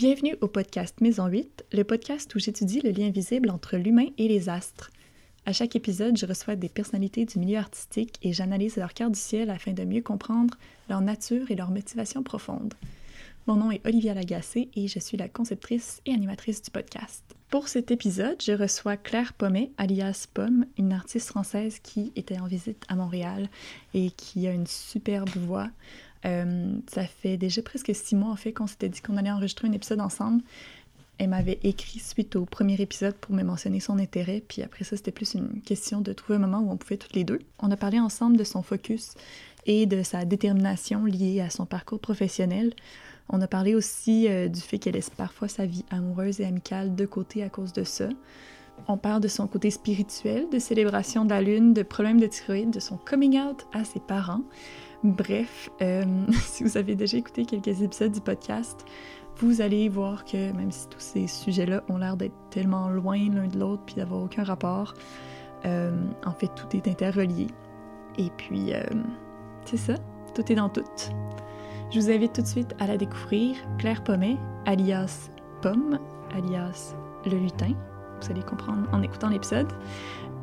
Bienvenue au podcast Maison 8, le podcast où j'étudie le lien visible entre l'humain et les astres. À chaque épisode, je reçois des personnalités du milieu artistique et j'analyse leur cœur du ciel afin de mieux comprendre leur nature et leur motivation profonde. Mon nom est Olivia Lagacé et je suis la conceptrice et animatrice du podcast. Pour cet épisode, je reçois Claire Pommet, alias Pomme, une artiste française qui était en visite à Montréal et qui a une superbe voix. Euh, ça fait déjà presque six mois en fait qu'on s'était dit qu'on allait enregistrer un épisode ensemble. Elle m'avait écrit suite au premier épisode pour me mentionner son intérêt, puis après ça, c'était plus une question de trouver un moment où on pouvait toutes les deux. On a parlé ensemble de son focus et de sa détermination liée à son parcours professionnel. On a parlé aussi euh, du fait qu'elle laisse parfois sa vie amoureuse et amicale de côté à cause de ça. On parle de son côté spirituel, de célébration de la lune, de problèmes de thyroïde, de son coming out à ses parents. Bref, euh, si vous avez déjà écouté quelques épisodes du podcast, vous allez voir que même si tous ces sujets-là ont l'air d'être tellement loin l'un de l'autre puis d'avoir aucun rapport, euh, en fait, tout est interrelié. Et puis, c'est ça, tout est dans tout. Je vous invite tout de suite à la découvrir, Claire Pommet, alias Pomme, alias le lutin, vous allez comprendre en écoutant l'épisode,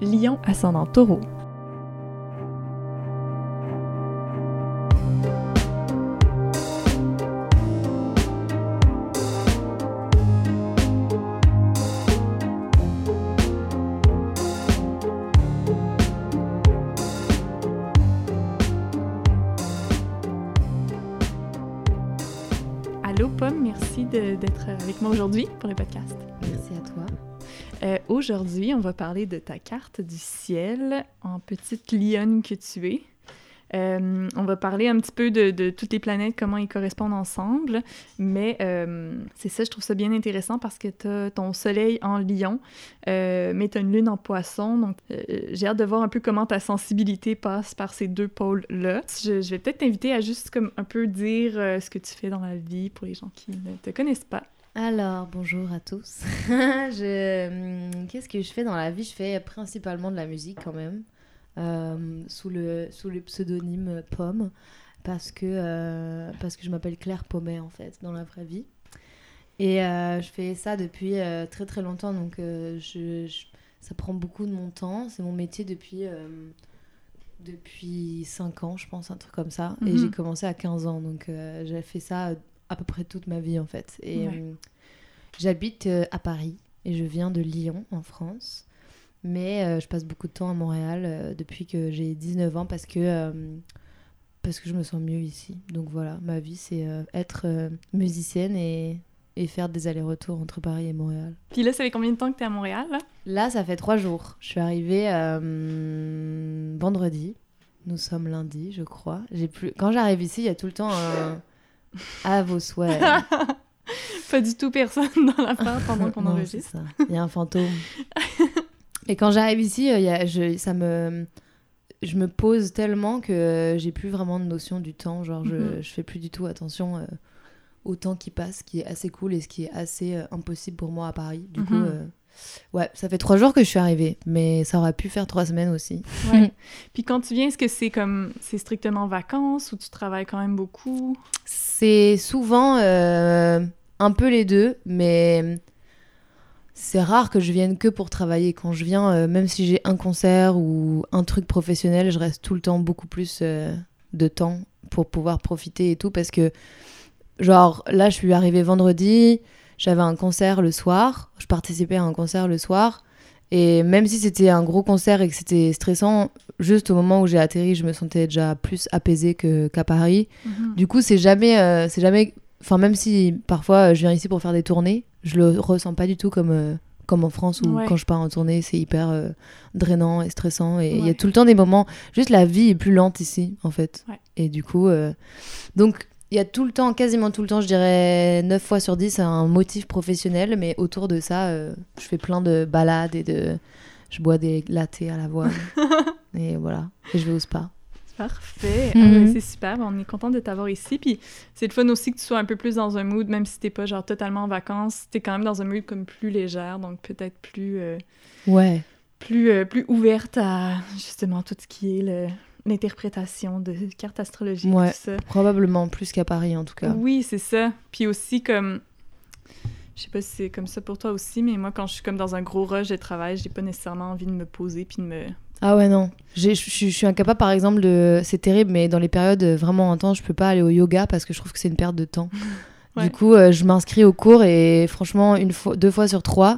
Lion ascendant taureau. Aujourd'hui pour le podcast. Merci à toi. Euh, aujourd'hui, on va parler de ta carte du ciel en petite lionne que tu es. Euh, on va parler un petit peu de, de, toutes les planètes, comment ils correspondent ensemble. Mais euh, c'est ça, je trouve ça bien intéressant parce que tu as ton soleil en lion, euh, mais tu as une lune en poisson. Donc, j'ai hâte de voir un peu comment ta sensibilité passe par ces deux pôles-là. Je, je, vais peut-être t'inviter à juste comme un peu dire ce que tu fais dans la vie pour les gens qui ne te connaissent pas. Alors, bonjour à tous. je... Hum, qu'est-ce que je fais dans la vie? Je fais principalement de la musique quand même. Euh, sous, le, sous le pseudonyme Pomme parce que, euh, parce que je m'appelle Claire Pommet en fait dans la vraie vie. Et euh, je fais ça depuis euh, très très longtemps donc je, je, ça prend beaucoup de mon temps. C'est mon métier depuis, depuis 5 ans je pense, un truc comme ça. Mm -hmm. Et j'ai commencé à 15 ans donc j'ai fait ça à peu près toute ma vie en fait. Et ouais. j'habite à Paris et je viens de Lyon en France. Mais euh, je passe beaucoup de temps à Montréal euh, depuis que j'ai 19 ans parce que, euh, parce que je me sens mieux ici. Donc voilà, ma vie, c'est être musicienne et, et faire des allers-retours entre Paris et Montréal. Puis là, ça fait combien de temps que tu es à Montréal là? là, ça fait trois jours. Je suis arrivée vendredi. Nous sommes lundi, je crois. J'ai plus... Quand j'arrive ici, il y a tout le temps un... à vos souhaits. Pas du tout personne dans la part pendant qu'on enregistre. Il y a un fantôme. Et quand j'arrive ici, euh, y a, je, ça me, je me pose tellement que j'ai plus vraiment de notion du temps. Genre, je, mm -hmm. je fais plus du tout attention euh, au temps qui passe, ce qui est assez cool et ce qui est assez euh, impossible pour moi à Paris. Du mm -hmm. coup, euh, ouais, ça fait trois jours que je suis arrivée, mais ça aurait pu faire trois semaines aussi. Ouais. Puis quand tu viens, est-ce que c'est comme c'est strictement vacances ou tu travailles quand même beaucoup? C'est souvent euh, un peu les deux, mais c'est rare que je vienne que pour travailler. Quand je viens, euh, même si j'ai un concert ou un truc professionnel, je reste tout le temps beaucoup plus euh, de temps pour pouvoir profiter et tout. Parce que, genre, là, je suis arrivée vendredi, j'avais un concert le soir, je participais à un concert le soir. Et même si c'était un gros concert et que c'était stressant, juste au moment où j'ai atterri, je me sentais déjà plus apaisée qu'à qu Paris. -hmm. Du coup, c'est jamais, euh, c'est jamais. Enfin, même si parfois je viens ici pour faire des tournées, je le ressens pas du tout comme, euh, comme en France où ouais. quand je pars en tournée, c'est hyper euh, drainant et stressant. Et il ouais. y a tout le temps des moments. Juste la vie est plus lente ici, en fait. Ouais. Et du coup. Euh, donc, il y a tout le temps, quasiment tout le temps, je dirais 9 fois sur 10, un motif professionnel. Mais autour de ça, je fais plein de balades et de. Je bois des lattés à la voix. et voilà. Et je vais au spa. Parfait. Mm -hmm. ah, c'est super. On est content de t'avoir ici. Puis c'est le fun aussi que tu sois un peu plus dans un mood, même si t'es pas genre totalement en vacances, t'es quand même dans un mood comme plus légère, donc peut-être plus. Euh, ouais. Plus, euh, plus ouverte à justement tout ce qui est le l'interprétation de cartes astrologiques. Ouais, probablement plus qu'à Paris en tout cas. Oui, c'est ça. Puis aussi comme Je sais pas si c'est comme ça pour toi aussi, mais moi, quand je suis comme dans un gros rush de travail, j'ai pas nécessairement envie de me poser puis de me. Ah ouais, non. Je suis incapable, par exemple, de. C'est terrible, mais dans les périodes vraiment intenses, je peux pas aller au yoga parce que je trouve que c'est une perte de temps. Du coup, euh, je m'inscris au cours et franchement, une fois, deux fois sur trois,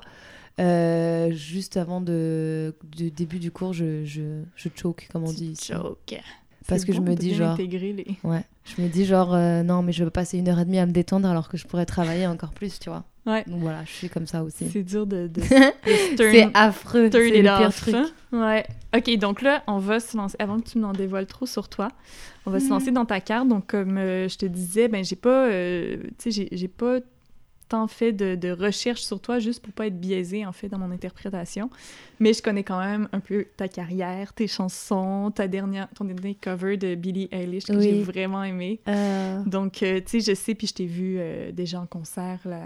euh, juste avant de, du début du cours, je, je, je choke, comme on dit. Choke. Parce que je me dis genre. Les... Ouais. Je me dis genre, euh, non, mais je veux passer une heure et demie à me détendre alors que je pourrais travailler encore plus, tu vois. Ouais. Donc voilà, je suis comme ça aussi. C'est dur de. de, c'est affreux. C'est le pire truc. Ouais. Ok, donc là, on va se lancer. Avant que tu m'en dévoiles trop sur toi, on va se mhm. lancer dans ta carte. Donc, comme euh, je te disais, ben, j'ai pas. Tu sais, j'ai pas tant fait de, de, recherche sur toi juste pour pas être biaisée en fait dans mon interprétation. Mais je connais quand même un peu ta carrière, tes chansons, ta dernière, ton dernier cover de Billie Eilish que j'ai vraiment aimé. Euh. Donc, tu sais, je sais, puis je t'ai vu déjà en concert là,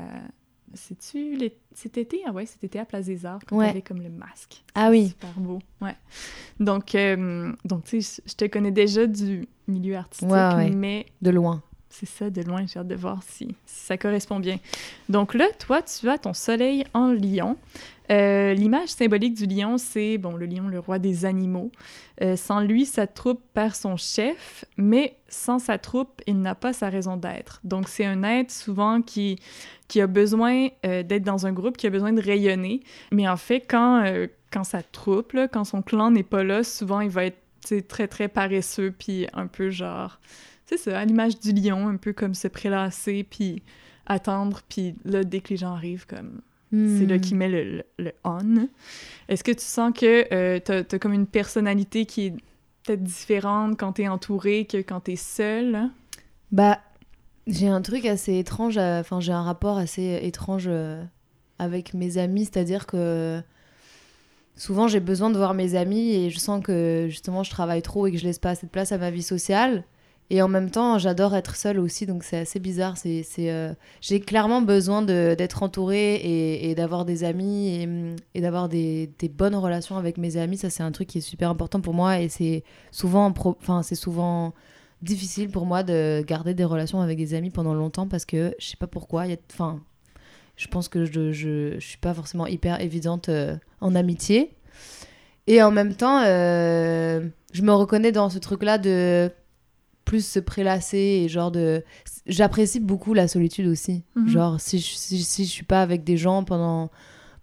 c'est-tu cet été? Ah ouais, cet été à Place des Arts, quand ouais. comme le masque. Ah oui. Super beau, ouais. Donc, euh, donc tu sais, je te connais déjà du milieu artistique, mais... De loin. C'est ça, de loin, j'ai hâte de voir si, ça correspond bien. Donc là, toi, tu as ton soleil en lion. Euh, l'image symbolique du lion, c'est, bon, le lion, le roi des animaux. Euh, sans lui, sa troupe perd son chef, mais sans sa troupe, il n'a pas sa raison d'être. Donc, c'est un être souvent qui, qui a besoin euh, d'être dans un groupe, qui a besoin de rayonner. Mais en fait, quand, quand sa troupe, quand son clan n'est pas là, souvent, il va être très, très paresseux, puis un peu genre... C'est ça, à l'image du lion, un peu comme se prélasser, puis attendre, puis là, dès que les gens arrivent, comme c'est là hmm. qu'il met le, le, on. Est-ce que tu sens que euh, tu as, comme une personnalité qui est peut-être différente quand tu es entouré que quand tu es seul? Bah, j'ai un truc assez étrange, enfin, j'ai un rapport assez étrange euh, avec mes amis, c'est-à-dire que souvent j'ai besoin de voir mes amis et je sens que justement je travaille trop et que je laisse pas assez de place à ma vie sociale. Et en même temps, j'adore être seule aussi, donc c'est assez bizarre. C'est, euh, J'ai clairement besoin d'être entourée et, d'avoir des amis et, d'avoir des, bonnes relations avec mes amis. Ça, c'est un truc qui est super important pour moi et c'est souvent, enfin, c'est souvent difficile pour moi de garder des relations avec des amis pendant longtemps parce que je sais pas pourquoi. Enfin, je pense que je, je, je suis pas forcément hyper évidente euh, en amitié. Et en même temps, euh, je me reconnais dans ce truc-là de plus se prélasser et genre de j'apprécie beaucoup la solitude aussi. Mhm. genre si je, si, je suis pas avec des gens pendant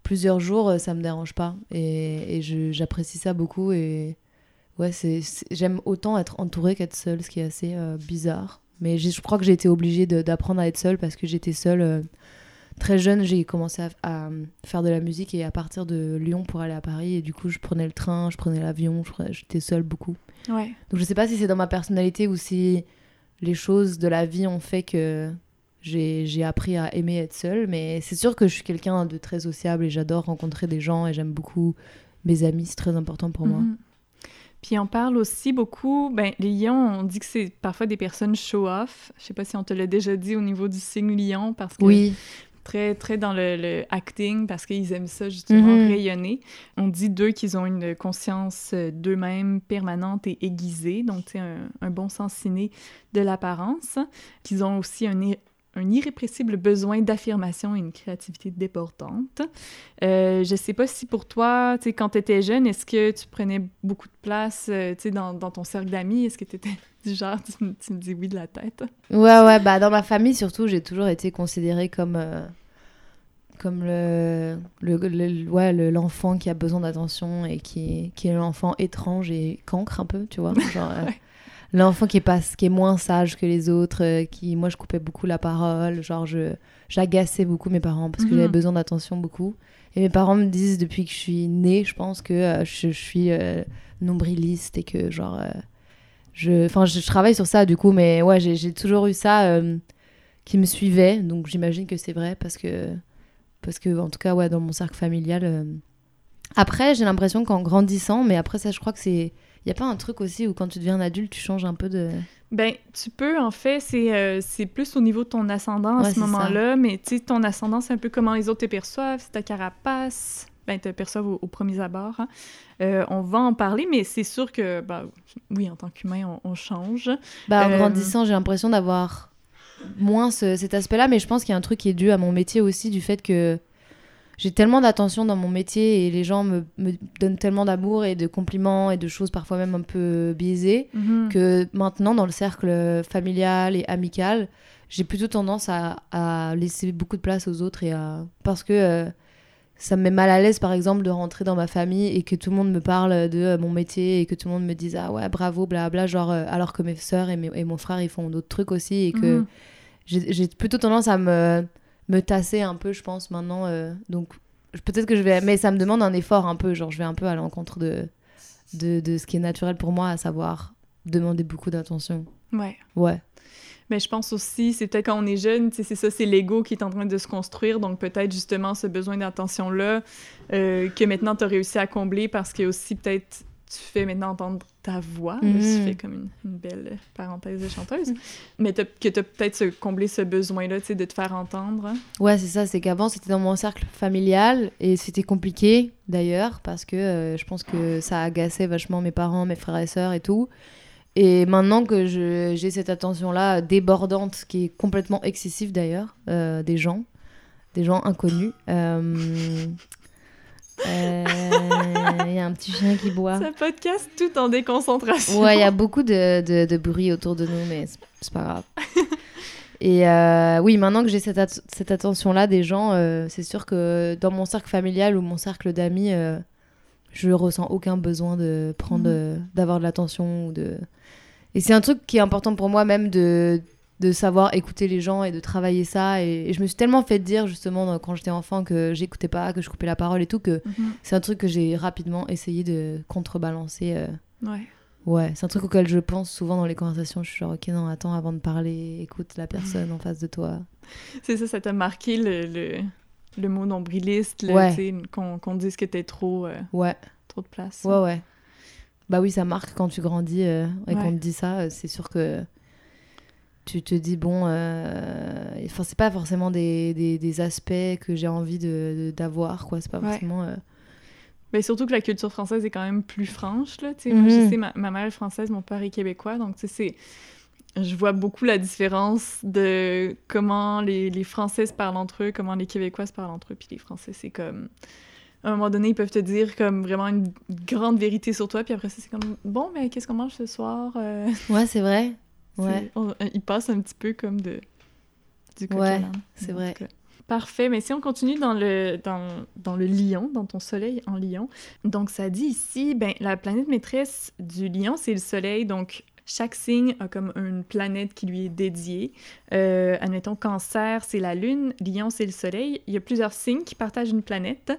plusieurs jours euh, ça me dérange pas. Et, et j'apprécie ça beaucoup et ouais c'est j'aime autant être entourée qu'être seule ce qui est assez euh, bizarre. Mais je crois que j'ai été obligée d'apprendre à être seule parce que j'étais seule euh, très jeune j'ai commencé à, à, faire de la musique et à partir de Lyon pour aller à Paris et du coup je prenais le train je prenais l'avion j'étais seule beaucoup Ouais. Donc je sais pas si c'est dans ma personnalité ou si les choses de la vie ont fait que j'ai appris à aimer être seule. Mais c'est sûr que je suis quelqu'un de très sociable et j'adore rencontrer des gens et j'aime beaucoup mes amis. C'est très important pour moi. Mhm. Puis on parle aussi beaucoup, ben les lions, on dit que c'est parfois des personnes show-off. Je sais pas si on te l'a déjà dit au niveau du signe lion, parce que oui très, très dans le, acting parce qu'ils aiment ça justement mhm. rayonner. On dit d'eux qu'ils ont une conscience euh, d'eux-mêmes permanente et aiguisée, donc un, un, bon sens ciné de l'apparence. Qu'ils ont aussi un, un irrépressible besoin d'affirmation et une créativité débordante. Euh, je sais pas si pour toi, tu sais, quand tu étais jeune, est-ce que tu prenais beaucoup de place, euh, tu sais, dans, dans, ton cercle d'amis? Est-ce que tu étais du genre, tu, me dis oui de la tête? Ouais, ouais, bah dans ma famille, surtout, j'ai toujours été considérée comme... Euh, comme le, le, ouais, l'enfant qui a besoin d'attention et qui, qui est l'enfant étrange et cancre un peu, tu vois. Genre, euh, l'enfant qui est pas qui est moins sage que les autres euh, qui moi je coupais beaucoup la parole genre je j'agaçais beaucoup mes parents parce que j'avais mhm. besoin d'attention beaucoup et mes parents me disent depuis que je suis née je pense que euh, je, suis euh, nombriliste et que genre je enfin je, travaille sur ça du coup mais ouais j'ai toujours eu ça qui me suivait donc j'imagine que c'est vrai parce que parce que en tout cas ouais dans mon cercle familial après j'ai l'impression qu'en grandissant mais après ça je crois que c'est il n'y a pas un truc aussi où quand tu deviens adulte, tu changes un peu de... Ben, tu peux, en fait, c'est euh, plus au niveau de ton ascendant à ce moment-là, mais tu sais, ton ascendant, c'est un peu comment les autres te perçoivent, c'est ta carapace, ben, te perçoivent au, premier abord. Hein. Euh, on va en parler, mais c'est sûr que, ben, oui, en tant qu'humain, on, change. Ben, en euh, grandissant, j'ai l'impression d'avoir moins ce- cet aspect-là, mais je pense qu'il y a un truc qui est dû à mon métier aussi, du fait que j'ai tellement d'attention dans mon métier et les gens me, me donnent tellement d'amour et de compliments et de choses parfois même un peu biaisées Mhm. que maintenant, dans le cercle familial et amical, j'ai plutôt tendance à, à laisser beaucoup de place aux autres et à... parce que euh, ça me met mal à l'aise, par exemple, de rentrer dans ma famille et que tout le monde me parle de euh, mon métier et que tout le monde me dise ah ouais bravo blabla genre euh, alors que mes sœurs et, mes- et mon frère ils font d'autres trucs aussi et que Mhm. j'ai plutôt tendance à me me tasser un peu je pense maintenant euh, donc peut-être que je vais mais ça me demande un effort un peu genre je vais un peu à l'encontre de, de de ce qui est naturel pour moi à savoir demander beaucoup d'attention Ouais. ouais Mais je pense aussi, c'est peut-être quand on est jeune, c'est ça, c'est l'ego qui est en train de se construire. Donc peut-être justement ce besoin d'attention-là euh, que maintenant tu as réussi à combler parce que aussi peut-être tu fais maintenant entendre ta voix. Là, Mhm. Je fais comme une, une belle parenthèse de chanteuse. Mais que tu as peut-être comblé ce besoin-là, tu sais, de te faire entendre. Ouais, c'est ça, c'est qu'avant c'était dans mon cercle familial et c'était compliqué d'ailleurs parce que euh, je pense que ça agaçait vachement mes parents, mes frères et sœurs et tout. Et maintenant que j'ai cette attention-là débordante qui est complètement excessive d'ailleurs, euh, des gens, des gens inconnus. euh, Il y a un petit chien qui boit. Un podcast tout en déconcentration. Ouais, il y a beaucoup de, de, de bruit autour de nous, mais c'est- pas grave. Et euh, oui, maintenant que j'ai cette, at- cette attention-là des gens, euh, c'est sûr que dans mon cercle familial ou mon cercle d'amis, euh, je ressens aucun besoin de prendre, Mhm. euh, d'avoir de l'attention ou de. Et c'est un truc qui est important pour moi même de de savoir écouter les gens et de travailler ça. Et, et je me suis tellement fait dire justement quand j'étais enfant que j'écoutais pas, que je coupais la parole et tout, que Mhm. c'est un truc que j'ai rapidement essayé de contrebalancer. euh, Ouais. Ouais, c'est un truc auquel je pense souvent dans les conversations. Je suis genre, ok, non, attends, avant de parler, écoute la personne en face de toi. C'est ça, ça t'a marqué le, le, le mot nombriliste, Ouais. qu'on te dise que t'es trop, euh, Ouais, trop de place. ouais, ouais. Bah oui, ça marque quand tu grandis euh, et Ouais. qu'on te dit ça. C'est sûr que tu te dis, bon, euh... enfin, c'est pas forcément des, des, des aspects que j'ai envie de- de- d'avoir, quoi. C'est pas Ouais. forcément. euh, Mais surtout que la culture française est quand même plus franche, là, tu sais. Moi, je Mhm. sais, ma, ma mère est française, mon père est québécois, donc, tu sais, c'est... Je vois beaucoup la différence de comment les, les Français se parlent entre eux, comment les Québécois se parlent entre eux, puis les Français, c'est comme... À un moment donné, ils peuvent te dire comme vraiment une grande vérité sur toi, puis après ça, c'est comme « Bon, mais qu'est-ce qu'on mange ce soir? Euh, Ouais, c'est vrai. Ouais. on- ils passent un petit peu comme de... du coq Ouais, c'est vrai. cas. Parfait, mais si on continue dans le, dans, dans le lion, dans ton soleil en lion, donc ça dit ici, ben, la planète maîtresse du lion, c'est le soleil, donc chaque signe a comme une planète qui lui est dédiée. Euh, admettons, cancer, c'est la lune, lion, c'est le soleil. Il y a plusieurs signes qui partagent une planète,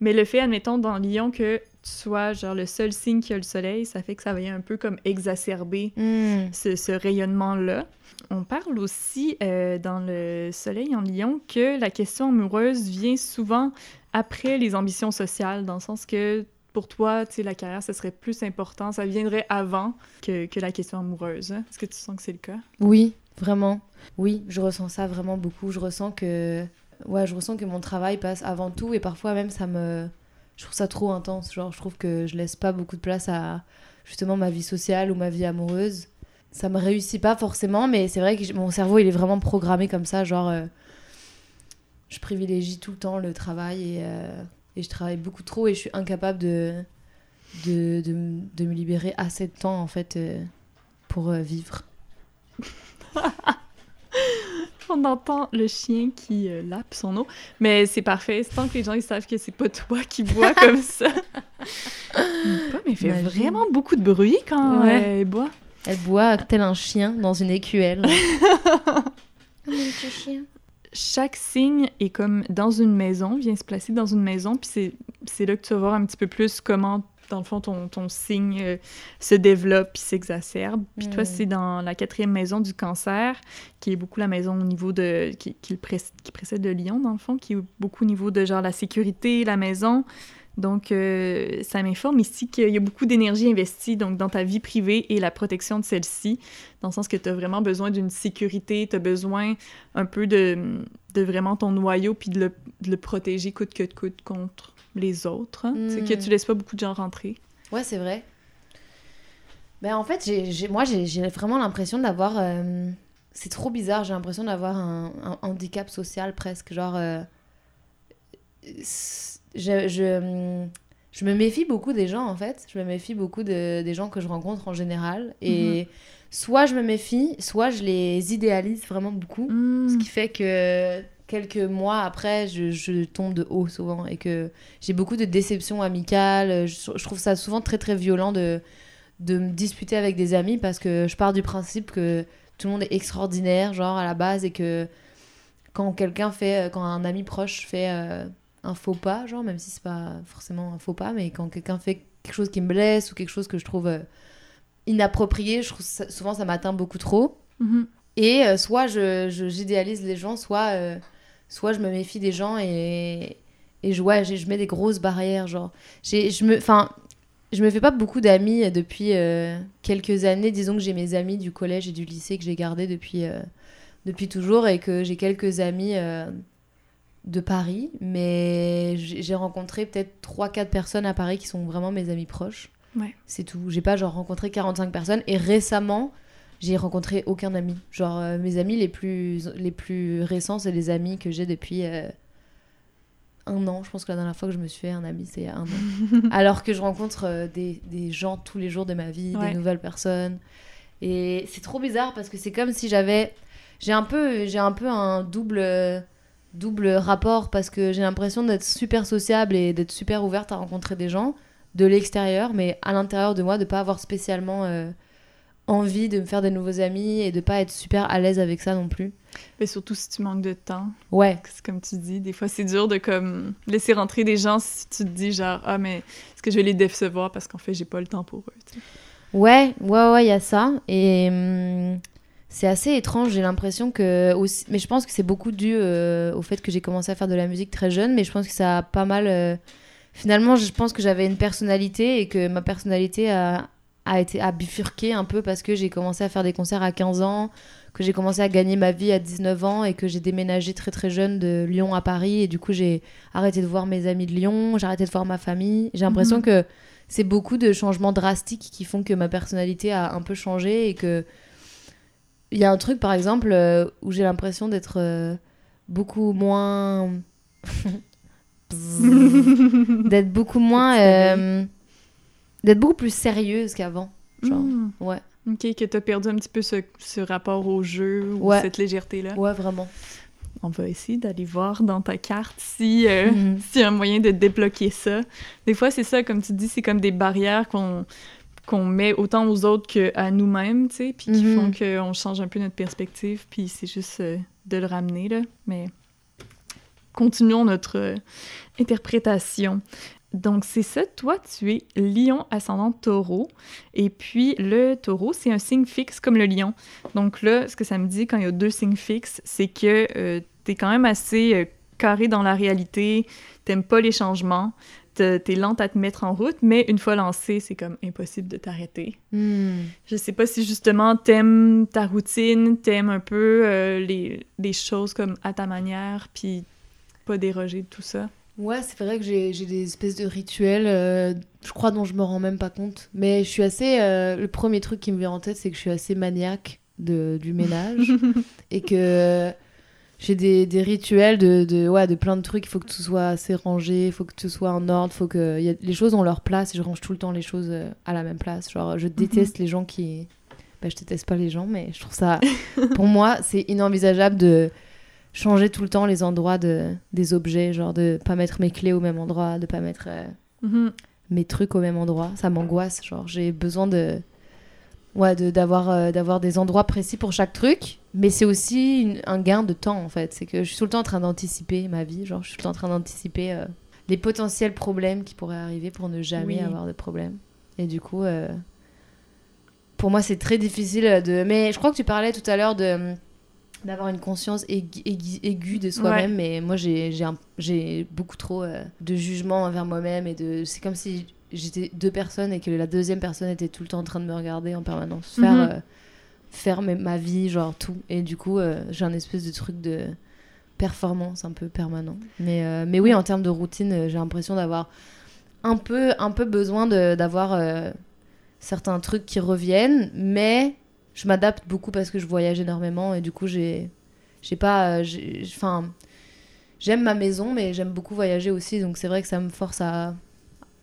mais le fait, admettons, dans lion, que sois genre le seul signe qui a le soleil, ça fait que ça vient un peu comme exacerber Hmm. ce, ce rayonnement-là. On parle aussi euh, dans le Soleil en Lion que la question amoureuse vient souvent après les ambitions sociales, dans le sens que pour toi, tu sais, la carrière, ce serait plus important, ça viendrait avant que, que la question amoureuse. hein. Est-ce que tu sens que c'est le cas? Oui, vraiment. Oui, je ressens ça vraiment beaucoup. Je ressens que, ouais, je ressens que mon travail passe avant tout et parfois même ça me, je trouve ça trop intense. Genre, je trouve que je laisse pas beaucoup de place à justement ma vie sociale ou ma vie amoureuse. Ça me réussit pas forcément, mais c'est vrai que mon cerveau il est vraiment programmé comme ça. Genre, euh, je privilégie tout le temps le travail et, euh, et je travaille beaucoup trop et je suis incapable de de, de, me libérer assez de temps en fait euh, pour vivre. On entend le chien qui euh, lappe son eau, mais c'est parfait. C'est tant que les gens ils savent que c'est pas toi qui bois comme ça. pas, mais il fait Imagine. vraiment beaucoup de bruit quand Ouais. elle boit. Elle boit tel un chien dans une écuelle. chaque signe est comme dans une maison, vient se placer dans une maison, puis c'est, c'est là que tu vas voir un petit peu plus comment, dans le fond, ton, ton signe euh, se développe puis s'exacerbe. Puis toi, Mm. c'est dans la quatrième maison du cancer, qui est beaucoup la maison au niveau de... qui, qui, le pré- qui précède le lion, dans le fond, qui est beaucoup au niveau de genre la sécurité, la maison. Donc, euh, ça m'informe ici qu'il y a beaucoup d'énergie investie donc, dans ta vie privée et la protection de celle-ci, dans le sens que tu as vraiment besoin d'une sécurité, tu as besoin un peu de, de vraiment ton noyau, puis de le, de le protéger coûte que coûte contre les autres. hein. C'est que Mm. tu laisses pas beaucoup de gens rentrer. Ouais, c'est vrai. Ben, en fait, j'ai, moi, j'ai, vraiment l'impression d'avoir euh, c'est trop bizarre. J'ai l'impression d'avoir un, un handicap social presque. Genre, euh, je, je, je me méfie beaucoup des gens en fait. Je me méfie beaucoup de, des gens que je rencontre en général. Et soit je me méfie, soit je les idéalise vraiment beaucoup. Hmm. Ce qui fait que quelques mois après, je, je tombe de haut souvent et que j'ai beaucoup de déceptions amicales. Je, je trouve ça souvent très très violent de, de me disputer avec des amis parce que je pars du principe que tout le monde est extraordinaire, genre à la base, et que quand quelqu'un fait, quand un ami proche fait euh, un faux pas, genre même si c'est pas forcément un faux pas, mais quand quelqu'un fait quelque chose qui me blesse ou quelque chose que je trouve euh, inapproprié, je trouve ça- souvent ça m'atteint beaucoup trop. Mhm. Et euh, soit je, j'idéalise les gens, soit, euh, soit je me méfie des gens et, et je, ouais, je mets des grosses barrières. Genre. J'ai, je, me, enfin, je me fais pas beaucoup d'amis depuis euh, quelques années. Disons que j'ai mes amis du collège et du lycée que j'ai gardés depuis, euh, depuis toujours et que j'ai quelques amis euh, de Paris. Mais j'ai j'ai rencontré peut-être 3-4 personnes à Paris qui sont vraiment mes amis proches. Ouais. C'est tout. J'ai pas genre rencontré 45 personnes. Et récemment, j'ai rencontré aucun ami. Genre, euh, mes amis les plus, les plus récents, c'est les amis que j'ai depuis euh, un an. Je pense que la dernière fois que je me suis fait un ami, c'est il y a un an. Alors que je rencontre euh, des, des gens tous les jours de ma vie, Ouais. des nouvelles personnes. Et c'est trop bizarre parce que c'est comme si j'avais. J'ai un peu, j'ai un, peu un double, double rapport parce que j'ai l'impression d'être super sociable et d'être super ouverte à rencontrer des gens de l'extérieur, mais à l'intérieur de moi, de pas avoir spécialement envie de me faire des nouveaux amis et de pas être super à l'aise avec ça non plus. Mais surtout si tu manques de temps. Ouais, C'est comme tu dis, des fois c'est dur de comme laisser rentrer des gens si tu te dis genre ah mais est-ce que je vais les décevoir parce qu'en fait j'ai pas le temps pour eux. ouais, ouais, ouais, il y a ça. Et hum, c'est assez étrange, j'ai l'impression que. Aussi... Mais je pense que c'est beaucoup dû euh, au fait que j'ai commencé à faire de la musique très jeune, mais je pense que ça a pas mal. euh, Finalement, je pense que j'avais une personnalité et que ma personnalité a, a été a bifurqué un peu parce que j'ai commencé à faire des concerts à 15 ans, que j'ai commencé à gagner ma vie à 19 ans et que j'ai déménagé très très jeune de Lyon à Paris et du coup j'ai arrêté de voir mes amis de Lyon, j'ai arrêté de voir ma famille. J'ai l'impression Mhm. que c'est beaucoup de changements drastiques qui font que ma personnalité a un peu changé et que il y a un truc par exemple euh, où j'ai l'impression d'être euh, beaucoup moins d'être beaucoup moins euh, d'être beaucoup plus sérieuse qu'avant genre Hmm. ouais Ok, que t'as perdu un petit peu ce, ce rapport au jeu ou Ouais. cette légèreté-là. ouais vraiment On va essayer d'aller voir dans ta carte si euh, Mhm. s'il y a un moyen de débloquer ça. Des fois, c'est ça, comme tu dis, c'est comme des barrières qu'on qu'on met autant aux autres qu'à nous-mêmes, tu sais, puis qui Mhm. font qu'on change un peu notre perspective, puis c'est juste euh, de le ramener, là. Mais continuons notre euh, interprétation. Donc, c'est ça, toi, tu es lion ascendant taureau. Et puis, le taureau, c'est un signe fixe comme le lion. Donc là, ce que ça me dit quand il y a deux signes fixes, c'est que euh, t'es quand même assez euh, carré dans la réalité, t'aimes pas les changements, t'es lente à te mettre en route, mais une fois lancé, c'est comme impossible de t'arrêter. Hmm. Je sais pas si justement t'aimes ta routine, t'aimes un peu euh, les, les choses comme à ta manière, puis pas déroger de tout ça. Ouais, c'est vrai que j'ai des espèces de rituels, euh, je crois, dont je me rends même pas compte. Mais je suis assez. euh, le premier truc qui me vient en tête, c'est que je suis assez maniaque de, du ménage. et que j'ai des, des rituels de, de, ouais, de plein de trucs. Il faut que tout soit assez rangé, il faut que tout soit en ordre, faut que y a, les choses ont leur place et je range tout le temps les choses euh, à la même place. Genre, je déteste les gens qui. Bah, je déteste pas les gens, mais je trouve ça. pour moi, c'est inenvisageable de changer tout le temps les endroits de, des objets, genre de pas mettre mes clés au même endroit, de pas mettre euh, Mhm. mes trucs au même endroit. Ça m'angoisse, genre j'ai besoin de ouais de- d'avoir euh, d'avoir des endroits précis pour chaque truc, mais c'est aussi une- un gain de temps en fait, c'est que je suis tout le temps en train d'anticiper ma vie, genre je suis tout le temps en train d'anticiper euh, les potentiels problèmes qui pourraient arriver pour ne jamais Oui. avoir de problème. Et du coup pour moi c'est très difficile de mais je crois que tu parlais tout à l'heure de d'avoir une conscience aiguë, aiguë- aiguë de soi-même mais moi j'ai beaucoup trop euh, de jugement envers moi-même et de c'est comme si j'étais deux personnes et que la deuxième personne était tout le temps en train de me regarder en permanence faire Mhm. euh, faire ma vie genre tout. Et du coup euh, j'ai un espèce de truc de performance un peu permanent. Mais mais oui en termes de routine j'ai l'impression d'avoir un peu un peu besoin de- d'avoir certains trucs qui reviennent mais je m'adapte beaucoup parce que je voyage énormément et du coup, j'ai, j'ai pas, enfin, j'aime ma maison, mais j'aime beaucoup voyager aussi, donc c'est vrai que ça me force à,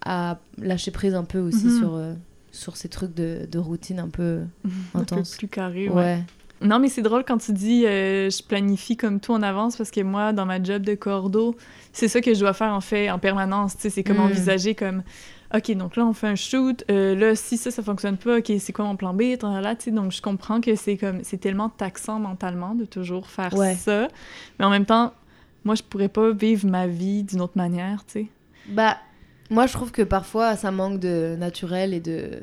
à lâcher prise un peu aussi mhm. sur, euh, sur ces trucs de, de routine un peu intense. Un peu plus carré, ouais. Non, mais c'est drôle quand tu dis euh, je planifie comme tout en avance parce que moi, dans ma job de cordeau, c'est ça que je dois faire en fait en permanence. C'est comme mm. envisager comme OK, donc là, on fait un shoot. Euh, là, si ça, ça fonctionne pas, OK, c'est quoi mon plan B? Là, donc, je comprends que c'est comme c'est tellement taxant mentalement de toujours faire ça. Mais en même temps, moi, je pourrais pas vivre ma vie d'une autre manière, tu sais. Bah, moi, je trouve que parfois, ça manque de naturel et de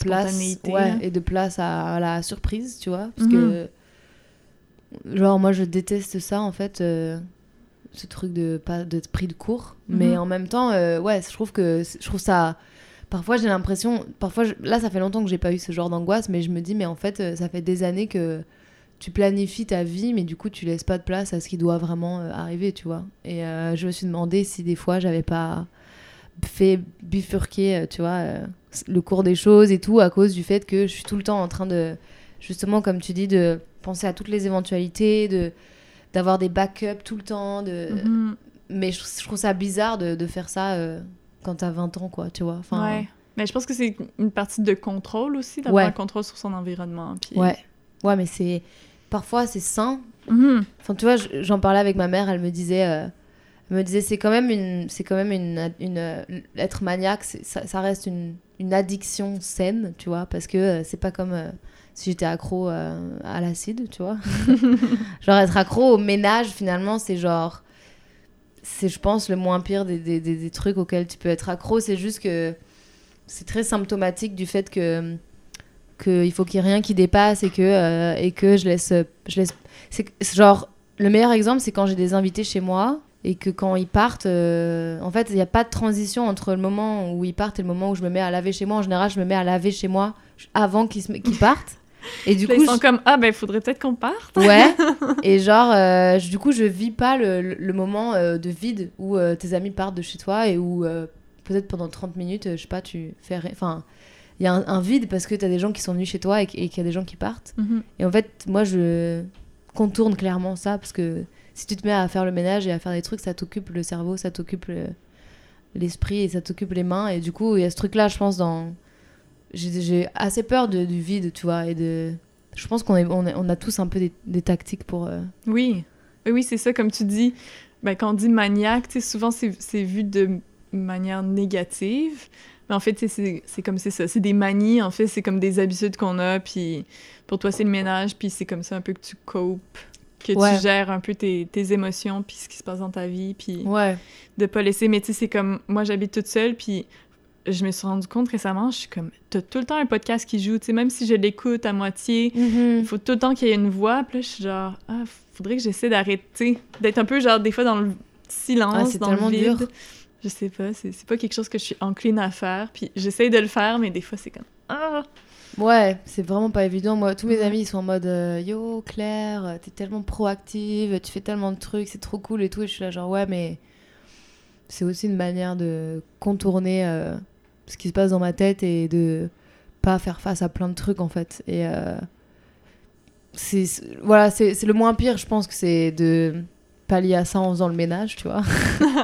place. Ouais, et de place à, la surprise, tu vois. Parce que, mhm. genre, moi, je déteste ça, en fait. Euh, ce truc de pas de prix de cours mais mhm. en même temps euh, ouais je trouve que je trouve ça parfois j'ai l'impression parfois là ça fait longtemps que j'ai pas eu ce genre d'angoisse mais je me dis mais en fait euh, ça fait des années que tu planifies ta vie, mais du coup, tu laisses pas de place à ce qui doit vraiment euh, arriver, tu vois. Et euh, je me suis demandé si des fois, j'avais pas fait bifurquer, tu vois, le cours des choses et tout, à cause du fait que je suis tout le temps en train de, justement, comme tu dis, de penser à toutes les éventualités, de d'avoir des backups tout le temps. De... Mhm. Mais je, trouve ça bizarre de, de faire ça quand t'as 20 ans, quoi, tu vois. Enfin, ouais. Mais je pense que c'est une partie de contrôle aussi, d'avoir un contrôle sur son environnement. Puis... Ouais. Ouais, mais c'est parfois c'est sain. Mhm. Enfin, tu vois, j'en parlais avec ma mère, elle me disait, euh, me disait, c'est quand même une, c'est quand même une, une, euh, être maniaque, ça, ça, reste une, une, addiction saine, tu vois, parce que euh, c'est pas comme si j'étais accro à l'acide, tu vois. genre être accro au ménage, finalement, c'est genre, c'est, je pense, le moins pire des, des, des trucs auxquels tu peux être accro. C'est juste que c'est très symptomatique du fait que qu'il faut qu'il n'y ait rien qui dépasse et que, euh, et que je laisse. Je laisse... C'est genre, le meilleur exemple, c'est quand j'ai des invités chez moi et que quand ils partent, euh, en fait, il n'y a pas de transition entre le moment où ils partent et le moment où je me mets à laver chez moi. En général, je me mets à laver chez moi avant qu'ils partent. Et du coup, ils sont comme ah ben il faudrait peut-être qu'on parte. Ouais. et genre euh, du coup je vis pas le, le moment de vide où tes amis partent de chez toi et où peut-être pendant 30 minutes je sais pas tu fais enfin il y a un, vide parce que tu as des gens qui sont venus chez toi et, qu'il y a des gens qui partent. Mhm. Et en fait, moi, je contourne clairement ça parce que si tu te mets à faire le ménage et à faire des trucs, ça t'occupe le cerveau, ça t'occupe l'esprit et ça t'occupe les mains. Et du coup, il y a ce truc-là, je pense, dans. J'ai assez peur de, du vide, tu vois, et de. Je pense qu'on on, on a tous un peu des, tactiques pour. Euh, oui, oui, c'est ça, comme tu dis. Ben, quand on dit maniaque, souvent c'est vu de manière négative. Mais en fait, c'est comme c'est ça. C'est des manies, en fait, c'est comme des habitudes qu'on a, puis pour toi, c'est le ménage, puis c'est comme ça un peu que tu copes, que tu gères un peu tes, tes, émotions, puis ce qui se passe dans ta vie, puis ouais. de pas laisser. Mais tu sais, c'est comme, moi, j'habite toute seule, puis je me suis rendu compte récemment, je suis comme, t'as tout le temps un podcast qui joue, tu sais, même si je l'écoute à moitié, mm-hmm. il faut tout le temps qu'il y ait une voix, puis là, je suis genre, ah, faudrait que j'essaie d'arrêter, d'être un peu, genre, des fois dans le silence, ah, dans le vide. Dur. Je sais pas, c'est pas quelque chose que je suis encline à faire. Puis j'essaye de le faire, mais des fois, c'est comme. Ah! Ouais, c'est vraiment pas évident. Moi, tous mes amis, ils sont en mode euh, Yo, Claire, t'es tellement proactive, tu fais tellement de trucs, c'est trop cool et tout. Et je suis là, genre, ouais, mais c'est aussi une manière de contourner euh, ce qui se passe dans ma tête et de pas faire face à plein de trucs, en fait. Et euh, c'est voilà, c'est le moins pire, je pense que c'est de pallier à ça en faisant le ménage, tu vois.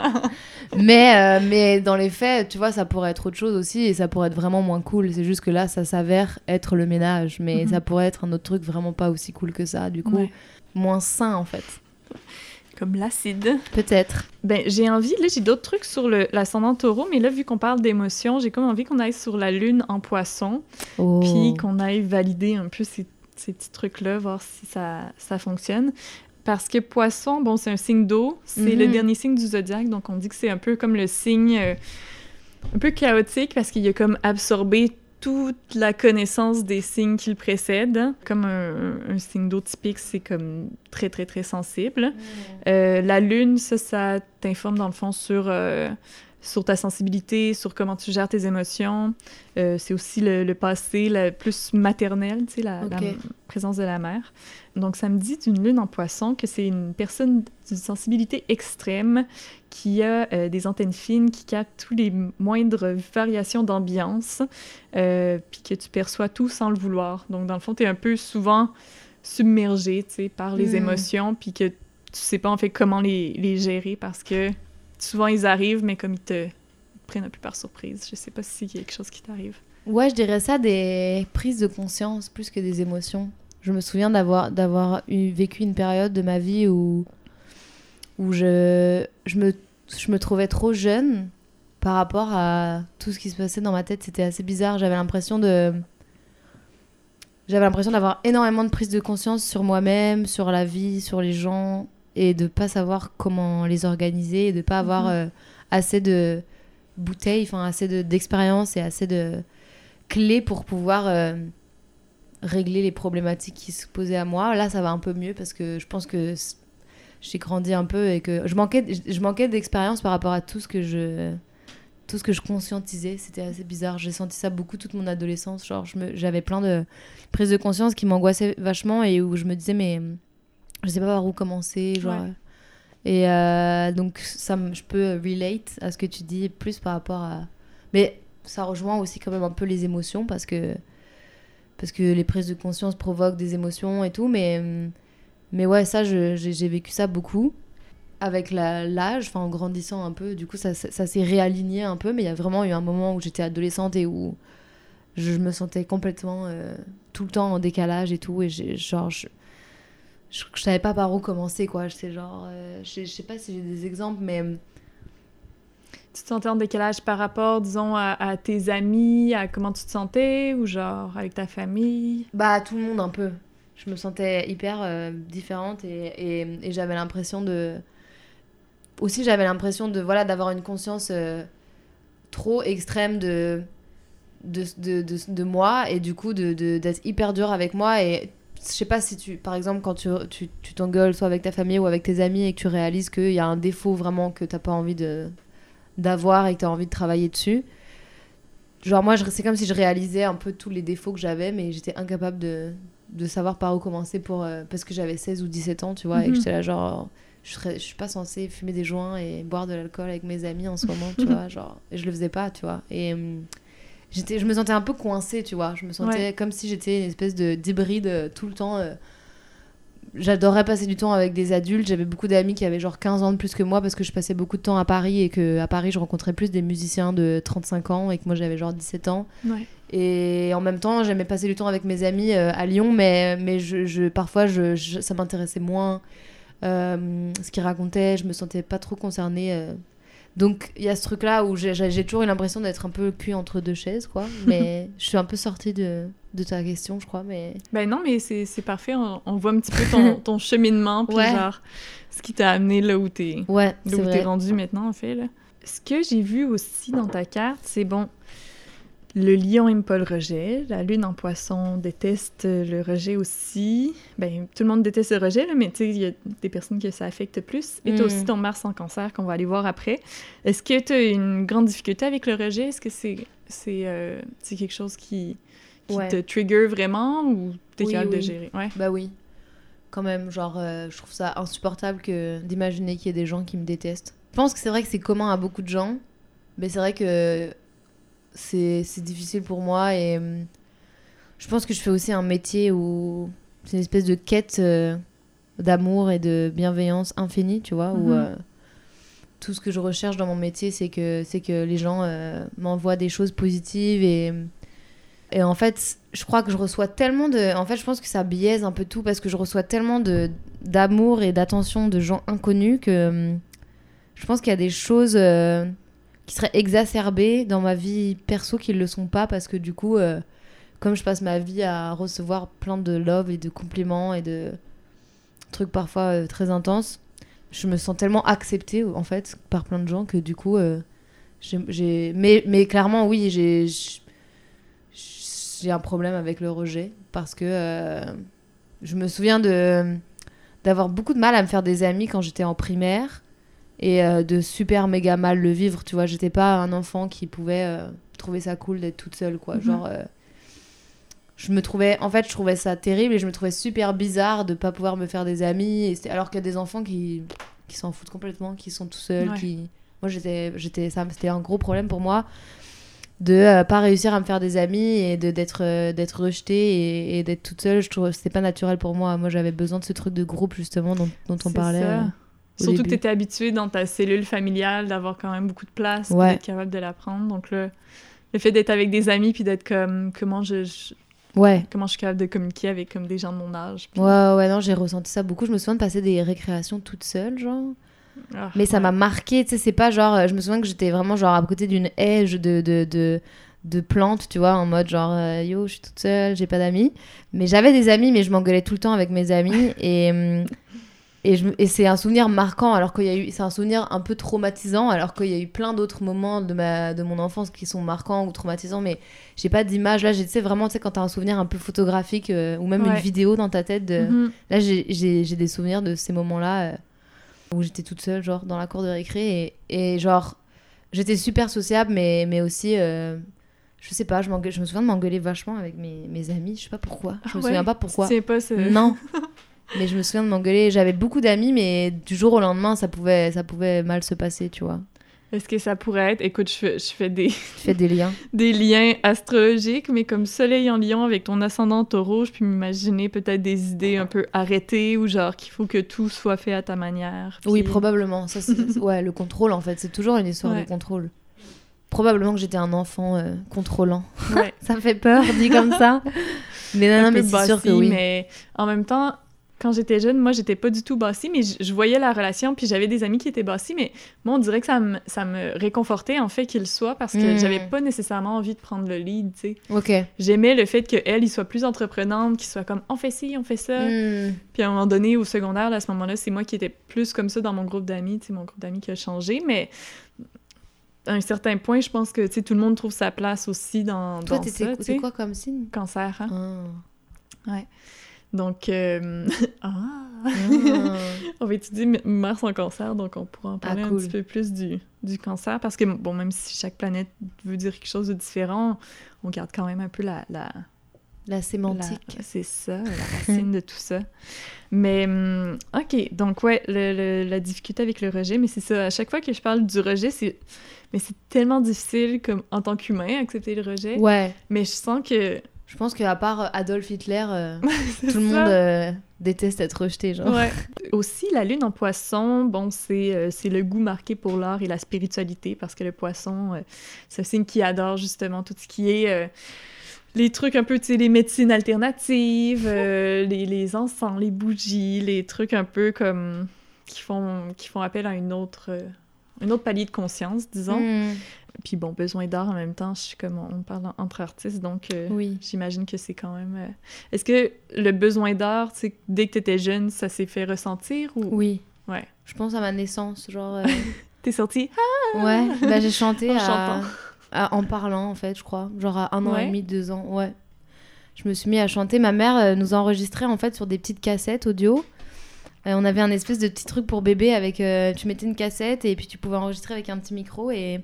mais, euh, mais dans les faits, tu vois, ça pourrait être autre chose aussi et ça pourrait être vraiment moins cool. C'est juste que là, ça s'avère être le ménage, mais mhm. ça pourrait être un autre truc vraiment pas aussi cool que ça. Du coup, moins sain en fait. Comme l'acide. Peut-être. Ben, j'ai envie, là, j'ai d'autres trucs sur l'ascendant taureau, mais là, vu qu'on parle d'émotions, j'ai comme envie qu'on aille sur la lune en poisson, oh. puis qu'on aille valider un peu ces, ces petits trucs-là, voir si ça, ça fonctionne. Parce que poisson, bon, c'est un signe d'eau, c'est le mhm. dernier signe du zodiaque, donc on dit que c'est un peu comme le signe euh, un peu chaotique parce qu'il a comme absorbé toute la connaissance des signes qui le précèdent. Comme un, signe d'eau typique, c'est comme très, très, très sensible. Euh, la lune, ça, ça t'informe dans le fond sur, euh, sur ta sensibilité, sur comment tu gères tes émotions. Euh, c'est aussi le, le passé le plus maternel, tu sais, la, présence de la mère. Donc, ça me dit d'une lune en poisson que c'est une personne d'une sensibilité extrême qui a euh, des antennes fines, qui capte tous les moindres variations d'ambiance, euh, puis que tu perçois tout sans le vouloir. Donc, dans le fond, tu es un peu souvent submergé, tu sais, par les Mm. émotions, puis que tu sais pas, en fait, comment les, les gérer parce que souvent, ils arrivent, mais comme ils te, prennent un peu par surprise. Je sais pas si c'est quelque chose qui t'arrive. Ouais, je dirais ça des prises de conscience plus que des émotions. Je me souviens d'avoir d'avoir vécu une période de ma vie où où je je me je me trouvais trop jeune par rapport à tout ce qui se passait dans ma tête, c'était assez bizarre, j'avais l'impression de j'avais l'impression d'avoir énormément de prises de conscience sur moi-même, sur la vie, sur les gens et de pas savoir comment les organiser et de pas avoir Mhm. euh, assez de bouteilles, enfin assez de- d'expérience et assez de clés pour pouvoir euh, régler les problématiques qui se posaient à moi. Là, ça va un peu mieux parce que je pense que j'ai grandi un peu et que je manquais, je- manquais d'expérience par rapport à tout ce que je tout ce que je conscientisais. C'était assez bizarre. J'ai senti ça beaucoup toute mon adolescence. Genre, j'avais plein de prises de conscience qui m'angoissaient vachement et où je me disais, mais je sais pas par où commencer. Genre. Ouais. Et euh, donc, ça, je peux relate à ce que tu dis plus par rapport à. Mais ça rejoint aussi quand même un peu les émotions parce que parce que les prises de conscience provoquent des émotions et tout mais mais ouais ça j'ai vécu ça beaucoup avec l'âge enfin en grandissant un peu du coup ça, ça, ça s'est réaligné un peu mais il y a vraiment eu un moment où j'étais adolescente et où je me sentais complètement euh, tout le temps en décalage et tout et genre je, je, je savais pas par où commencer quoi j'étais genre euh, je je sais pas si j'ai des exemples mais Tu te sentais en décalage par rapport, disons, à, à tes amis, à comment tu te sentais, ou genre avec ta famille? Bah, tout le monde un peu. Je me sentais hyper euh, différente et, et, et j'avais l'impression de. Aussi, j'avais l'impression de voilà d'avoir une conscience euh, trop extrême de de, de, de, de moi et du coup de- de- d'être hyper dur avec moi. Et je sais pas si tu. Par exemple, quand tu tu tu t'engueules soit avec ta famille ou avec tes amis et que tu réalises qu'il y a un défaut vraiment que t'as pas envie de d'avoir et que t'as envie de travailler dessus. Genre moi, je- c'est comme si je réalisais un peu tous les défauts que j'avais, mais j'étais incapable de, de savoir par où commencer pour, euh, parce que j'avais 16 ou 17 ans, tu vois, et Mhm. que j'étais là genre, je, serais, je suis pas censée fumer des joints et boire de l'alcool avec mes amis en ce moment, tu vois, genre, et je le faisais pas, tu vois. Et hum, j'étais, je me sentais un peu coincée, tu vois, je me sentais Ouais. comme si j'étais une espèce de d'hybride euh, tout le temps. euh, J'adorais passer du temps avec des adultes. J'avais beaucoup d'amis qui avaient genre 15 ans de plus que moi parce que je passais beaucoup de temps à Paris et que à Paris je rencontrais plus des musiciens de 35 ans et que moi j'avais genre 17 ans. Ouais. Et en même temps, j'aimais passer du temps avec mes amis euh, à Lyon, mais, mais je, je- parfois je, je- ça m'intéressait moins euh, ce qu'ils racontaient. Je me sentais pas trop concernée. Donc il y a ce truc-là où j'ai- toujours eu l'impression d'être un peu cul entre deux chaises, quoi. Mais je suis un peu sortie de, de ta question, je crois. Mais Ben non, mais c'est c'est parfait. On, on voit un petit peu ton, ton cheminement, puis Ouais. genre, ce qui t'a amené là où t'es ouais, vrai. rendu maintenant, en fait. Là. Ce que j'ai vu aussi dans ta carte, c'est bon, le lion aime pas le rejet, la lune en poisson déteste le rejet aussi. Ben, tout le monde déteste le rejet, là, mais tu sais, il y a des personnes que ça affecte plus. Et Mm. aussi ton Mars en cancer qu'on va aller voir après. Est-ce que t'as une grande difficulté avec le rejet? Est-ce que c'est c'est euh, quelque chose qui, qui Ouais. te trigger vraiment ou t'es Oui, capable de gérer? Ouais. Bah oui. Quand même, genre, euh, je trouve ça insupportable que d'imaginer qu'il y ait des gens qui me détestent. Je pense que c'est vrai que c'est commun à beaucoup de gens, mais c'est vrai que c'est difficile pour moi et hum, je pense que je fais aussi un métier où c'est une espèce de quête euh, d'amour et de bienveillance infinie, tu vois, où Mhm. euh, tout ce que je recherche dans mon métier, c'est que, que les gens euh, m'envoient des choses positives et et en fait, je crois que je reçois tellement de. En fait, je pense que ça biaise un peu tout parce que je reçois tellement d'amour et d'attention de gens inconnus que hum, je pense qu'il y a des choses qui seraient exacerbées dans ma vie perso qui ne le sont pas parce que du coup, euh, comme je passe ma vie à recevoir plein de love et de compliments et de trucs parfois euh, très intenses, je me sens tellement acceptée en fait par plein de gens que du coup, euh, j'ai-. Mais, mais clairement, oui, j'ai un problème avec le rejet parce que je me souviens d'avoir beaucoup de mal à me faire des amis quand j'étais en primaire et euh, de super méga mal le vivre, tu vois. J'étais pas un enfant qui pouvait euh, trouver ça cool d'être toute seule, quoi. Mhm. Genre, euh, je me trouvais, en fait, je trouvais ça terrible et je me trouvais super bizarre de pas pouvoir me faire des amis, et alors qu'il y a des enfants qui, qui s'en foutent complètement, qui sont tout seuls, Ouais. qui. Moi, j'étais, j'étais, ça, c'était un gros problème pour moi de pas réussir à me faire des amis et de d'être d'être rejetée et, et d'être toute seule je trouve que c'était pas naturel pour moi moi j'avais besoin de ce truc de groupe justement dont, dont on parlait ça. Surtout que début. tu étais habitué dans ta cellule familiale d'avoir quand même beaucoup de place, Ouais. d'être capable de la prendre. Donc là, le fait d'être avec des amis puis d'être comme comment je, je- ouais comment je suis capable de communiquer avec comme des gens de mon âge. puis- ouais ouais non j'ai ressenti ça beaucoup je me souviens de passer des récréations toute seule genre Ah, mais ça ouais. m'a marqué tu sais c'est pas genre euh, je me souviens que j'étais vraiment genre à côté d'une haie de de, de de plantes, tu vois, en mode genre euh, yo, je suis toute seule, j'ai pas d'amis. Mais j'avais des amis, mais je m'engueulais tout le temps avec mes amis. et hum, et, c'est un souvenir marquant, alors qu'il y a eu. C'est un souvenir un peu traumatisant, alors qu'il y a eu plein d'autres moments de, ma, de mon enfance qui sont marquants ou traumatisants, mais j'ai pas d'image. Là, tu sais, vraiment, tu sais, quand t'as un souvenir un peu photographique euh, ou même une vidéo dans ta tête de. Mhm. Là, j'ai- des souvenirs de ces moments-là euh, où j'étais toute seule, genre, dans la cour de récré. Et, et genre, j'étais super sociable, mais, mais aussi, euh, je sais pas, je, me souviens de m'engueuler vachement avec mes, mes amis. Je sais pas pourquoi. Je Ah me ouais? souviens pas pourquoi. Sais pas, c'est- Non. mais je me souviens de m'engueuler. J'avais beaucoup d'amis, mais du jour au lendemain, ça pouvait, ça pouvait mal se passer, tu vois. Est-ce que ça pourrait être... Écoute, je fais, je fais des, Tu fais des liens. des liens astrologiques, mais comme soleil en lion avec ton ascendant taureau, je peux m'imaginer peut-être des idées un peu arrêtées ou genre qu'il faut que tout soit fait à ta manière. Oui, probablement. Ça, ouais, le contrôle, en fait. C'est toujours une histoire Ouais. de contrôle. Probablement que j'étais un enfant euh, contrôlant. Ouais. Ça me fait peur, dit comme ça. Mais non, non, mais c'est sûr que oui. mais en même temps, quand j'étais jeune, moi, j'étais pas du tout bossy, mais je, je voyais la relation, puis j'avais des amis qui étaient bossy, mais moi, on dirait que ça me, ça me réconfortait, en fait, qu'ils soient, parce que Mm. j'avais pas nécessairement envie de prendre le lead, tu sais. Ok. J'aimais le fait qu'elle, il soit plus entreprenante, qu'il soit comme « on fait ci, on fait ça Hmm. Puis à un moment donné, au secondaire, là, à ce moment-là, c'est moi qui étais plus comme ça dans mon groupe d'amis, tu sais, mon groupe d'amis qui a changé, mais à un certain point, je pense que, tu sais, tout le monde trouve sa place aussi dans, Toi, dans ça, tu c'est quoi comme signe? Cancer, hein? Ah. Donc, euh, ah! Ah. on va étudier Mars en cancer, donc on pourra en parler Ah, un cool. petit peu plus du, du cancer, parce que, bon, même si chaque planète veut dire quelque chose de différent, on garde quand même un peu la... la La sémantique. C'est ça, la racine de tout ça. Mais, hum, OK, donc ouais, le- le- la difficulté avec le rejet, mais c'est ça, à chaque fois que je parle du rejet, c'est... Mais c'est tellement difficile, comme, en tant qu'humain, accepter le rejet. Ouais. Mais je sens que... Je pense qu'à part euh, Adolf Hitler, euh, tout le monde euh, déteste être rejeté, genre. Ouais. Aussi, la lune en poisson, bon, c'est euh, c'est le goût marqué pour l'art et la spiritualité, parce que le poisson, euh, c'est un signe qui adore justement tout ce qui est euh, les trucs un peu, tu sais, les médecines alternatives, euh, les, les encens, les bougies, les trucs un peu comme qui font, qui font appel à une autre, euh, un autre palier de conscience, disons. Hmm. Puis bon, besoin d'art en même temps, je suis comme on parle entre artistes, donc euh, Oui. J'imagine que c'est quand même. euh, Est-ce que le besoin d'art, tu dès que t'étais jeune, ça s'est fait ressentir ou? Oui. Ouais. Je pense à ma naissance, genre. euh, t'es sorti Ouais. Bah, j'ai chanté En à- chantant. à- en parlant, en fait, je crois. Genre à un an Ouais. et demi, deux ans. Ouais. Je me suis mis à chanter. Ma mère euh, nous enregistrait, en fait, sur des petites cassettes audio. Euh, on avait un espèce de petit truc pour bébé avec. euh, tu mettais une cassette et puis tu pouvais enregistrer avec un petit micro et.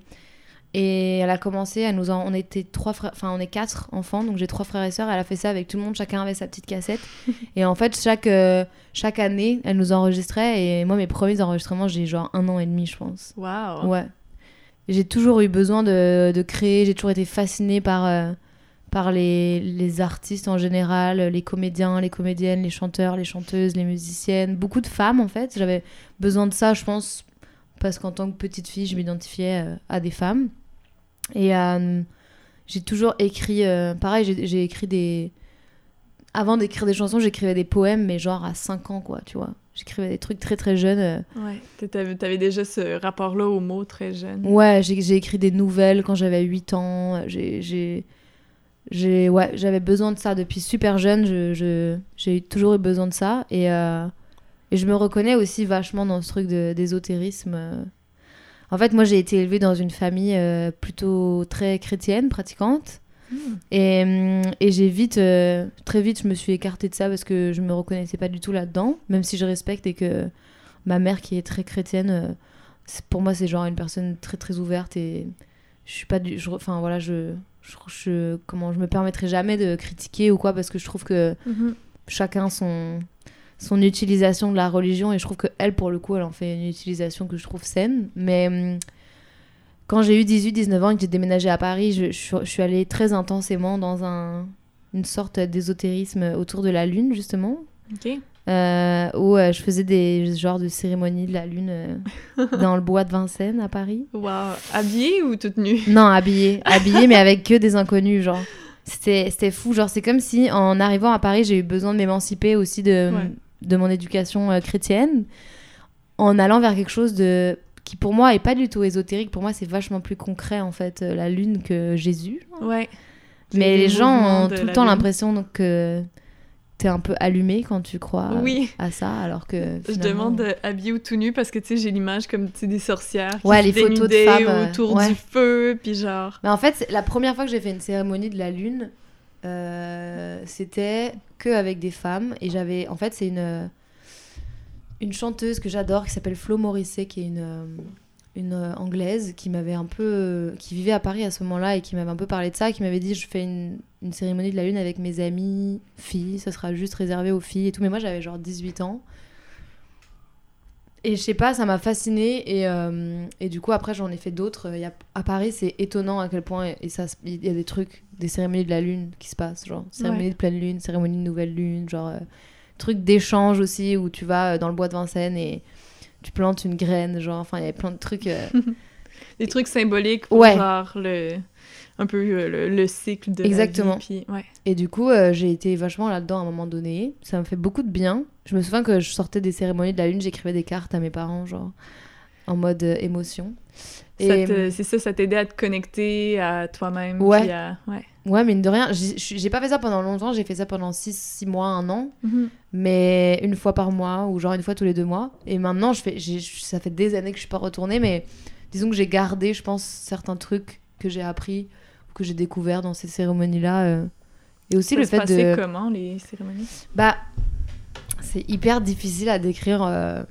Et elle a commencé, à nous en- on était trois frères, enfin on est quatre enfants, donc j'ai trois frères et sœurs. Elle a fait ça avec tout le monde, chacun avait sa petite cassette. et en fait, chaque, euh, chaque année, elle nous enregistrait. Et moi, mes premiers enregistrements, j'ai genre un an et demi, je pense. Waouh Ouais. J'ai toujours eu besoin de, de créer, j'ai toujours été fascinée par, euh, par les, les artistes en général, les comédiens, les comédiennes, les chanteurs, les chanteuses, les musiciennes, beaucoup de femmes en fait. J'avais besoin de ça, je pense, parce qu'en tant que petite fille, je m'identifiais euh, à des femmes. Et euh, j'ai toujours écrit, euh, pareil, j'ai j'ai écrit des... Avant d'écrire des chansons, j'écrivais des poèmes, mais genre à 5 ans, quoi, tu vois. J'écrivais des trucs très très jeunes. euh, Ouais. T'avais déjà ce rapport-là aux mots très jeune. Ouais, j'ai j'ai écrit des nouvelles quand j'avais 8 ans. J'ai, j'ai, j'ai, ouais, j'avais besoin de ça depuis super jeune. Je, je- j'ai toujours eu besoin de ça. Et, euh, et je me reconnais aussi vachement dans ce truc d'ésotérisme. Euh. En fait, moi, j'ai été élevée dans une famille euh, plutôt très chrétienne, pratiquante. Hmm. Et, hum, et j'ai vite, euh, très vite, je me suis écartée de ça parce que je me reconnaissais pas du tout là-dedans, même si je respecte et que ma mère, qui est très chrétienne, euh, pour moi, c'est genre une personne très très ouverte et je suis pas du. je- Enfin voilà, je, je, je- Comment je me permettrai jamais de critiquer ou quoi parce que je trouve que Mhm. chacun son son utilisation de la religion et je trouve que elle pour le coup elle en fait une utilisation que je trouve saine mais hum, quand j'ai eu 18 19 ans et que j'ai déménagé à Paris je, je suis- je suis allée très intensément dans un une sorte d'ésotérisme autour de la lune justement Ok. euh, où euh, je faisais des genres de cérémonies de la lune euh, dans le bois de Vincennes à Paris Wow. Habillée ou toute nue? non, habillée. Habillée, mais avec que des inconnus, genre. C'était c'était fou. Genre, c'est comme si, en arrivant à Paris, j'ai eu besoin de m'émanciper aussi de, Ouais. De mon éducation euh, chrétienne. En allant vers quelque chose de qui, pour moi, est pas du tout ésotérique. Pour moi, c'est vachement plus concret, en fait, euh, la lune que Jésus. Ouais. Mais les gens ont tout le temps l'impression que t'es un peu allumé quand tu crois Oui. à ça, alors que. Je demande euh, habillée ou tout nu parce que tu sais, j'ai l'image comme tu des sorcières qui Ouais, les photos de femmes, autour ouais. du feu, puis genre. Mais en fait, la première fois que j'ai fait une cérémonie de la lune, euh, c'était que avec des femmes. Et j'avais. En fait, c'est une, une chanteuse que j'adore qui s'appelle Flo Morisset, qui est une, euh, une euh, anglaise qui m'avait un peu. qui vivait à Paris à ce moment-là et qui m'avait un peu parlé de ça, qui m'avait dit Je fais une, une cérémonie de la lune avec mes amies filles, ça sera juste réservé aux filles et tout. Mais moi, j'avais genre 18 ans. Et je sais pas, ça m'a fascinée. Et, euh, et du coup, après, j'en ai fait d'autres. Il y a- À Paris, c'est étonnant à quel point et ça, il y a des trucs, des cérémonies de la lune qui se passent. Genre, cérémonie Ouais. de pleine lune, cérémonie de nouvelle lune. Genre, euh, truc d'échange aussi où tu vas euh, dans le bois de Vincennes et tu plantes une graine. Genre, enfin, il y avait plein de trucs. euh, Des trucs symboliques pour Ouais. genre le. Un peu euh, le, le cycle de Exactement. la vie. Puis, ouais. Et du coup, euh, j'ai été vachement là-dedans à un moment donné. Ça me fait beaucoup de bien. Je me souviens que je sortais des cérémonies de la lune, j'écrivais des cartes à mes parents, genre, en mode euh, émotion. Et te- C'est ça, ça t'aidait à te connecter à toi-même. Ouais. à- ouais. ouais, mine de rien, j'ai pas fait ça pendant longtemps, j'ai fait ça pendant 6 mois, un an, Mhm. mais une fois par mois ou genre une fois tous les deux mois. Et maintenant, je fais, ça fait des années que je suis pas retournée, mais disons que j'ai gardé, je pense, certains trucs que j'ai appris que j'ai découvert dans ces cérémonies-là. euh. Et aussi Ça le se fait de. comment, les cérémonies? Bah, c'est hyper difficile à décrire. euh,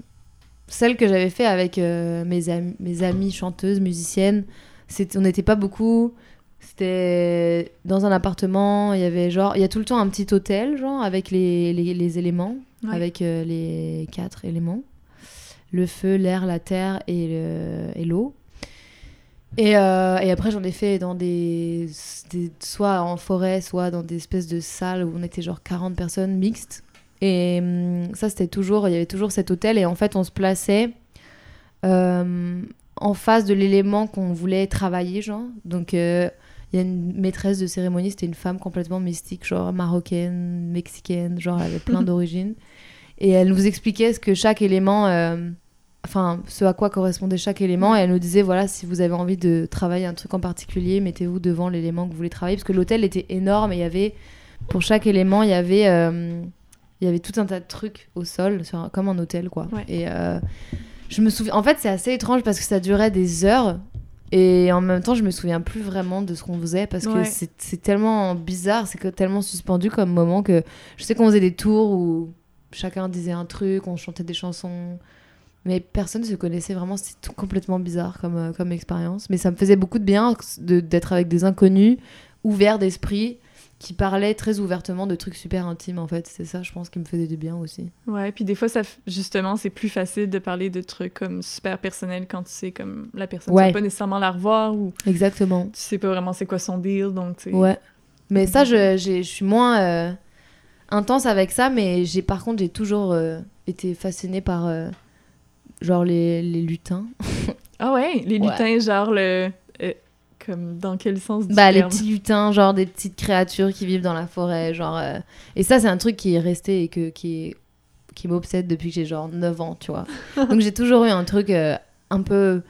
Celle que j'avais fait avec euh, mes, am- mes amies chanteuses, musiciennes, on n'était pas beaucoup. C'était dans un appartement, il y avait genre, il y a tout le temps un petit hôtel, genre, avec les, les, les éléments, Ouais. avec euh, les quatre éléments le feu, l'air, la terre et le- et euh, et après, j'en ai fait dans des, des- soit en forêt, soit dans des espèces de salles où on était genre 40 personnes mixtes. Et hum, ça, c'était toujours, il y avait toujours cet hôtel. Et en fait, on se plaçait euh, en face de l'élément qu'on voulait travailler, genre. Donc, euh, il y a une maîtresse de cérémonie, c'était une femme complètement mystique, genre marocaine, mexicaine, genre elle avait plein d'origines. Et elle nous expliquait ce que chaque élément, enfin, ce à quoi correspondait chaque élément. Et elle nous disait, voilà, si vous avez envie de travailler un truc en particulier, mettez-vous devant l'élément que vous voulez travailler. Parce que l'hôtel était énorme et il y avait, pour chaque élément, il y avait, euh, il y avait tout un tas de trucs au sol, sur un- comme un hôtel, quoi. Ouais. Et euh, je me souviens, en fait, c'est assez étrange parce que ça durait des heures. Et en même temps, je me souviens plus vraiment de ce qu'on faisait parce que Ouais. c'est c'est tellement bizarre, c'est tellement suspendu comme moment que je sais qu'on faisait des tours où chacun disait un truc, on chantait des chansons, mais personne ne se connaissait vraiment. C'était complètement bizarre comme, euh, comme expérience. Mais ça me faisait beaucoup de bien de- d'être avec des inconnus, ouverts d'esprit, qui parlaient très ouvertement de trucs super intimes en fait. C'est ça, je pense, qui me faisait du bien aussi. Ouais, puis des fois, ça, justement, c'est plus facile de parler de trucs comme super personnels quand tu sais comme la personne, Ouais. tu pas nécessairement la revoir ou Exactement. tu sais pas vraiment c'est quoi son deal, donc tu. Ouais. Mais ça, je, je suis moins euh, intense avec ça, mais par contre, j'ai toujours euh, été fascinée par genre les, les lutins. Ah ouais, les Ouais. lutins, genre le. euh, comme dans quel sens du Bah, les petits lutins, genre des petites créatures qui vivent dans la forêt, genre... euh, Et ça, c'est un truc qui est resté et que, qui, est- qui m'obsède depuis que j'ai genre 9 ans, tu vois. Donc j'ai toujours eu un truc euh, un peu...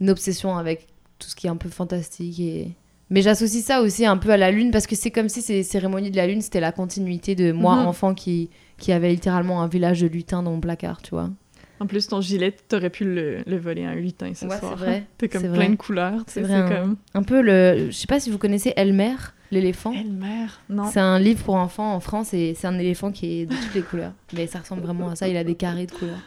Une obsession avec tout ce qui est un peu fantastique et... Mais j'associe ça aussi un peu à la lune parce que c'est comme si ces cérémonies de la lune, c'était la continuité de moi, Mhm. enfant, qui, qui avait littéralement un village de lutins dans mon placard, tu vois. En plus, ton gilet, t'aurais pu le, le voler à un lutin ce Ouais, soir. c'est vrai. T'as comme plein vrai. de couleurs, C'est vrai, comme... Un peu le... Je sais pas si vous connaissez Elmer, l'éléphant. Elmer, non. C'est un livre pour enfants en France et c'est un éléphant qui est de toutes les couleurs. Mais ça ressemble vraiment à ça, il a des carrés de couleurs.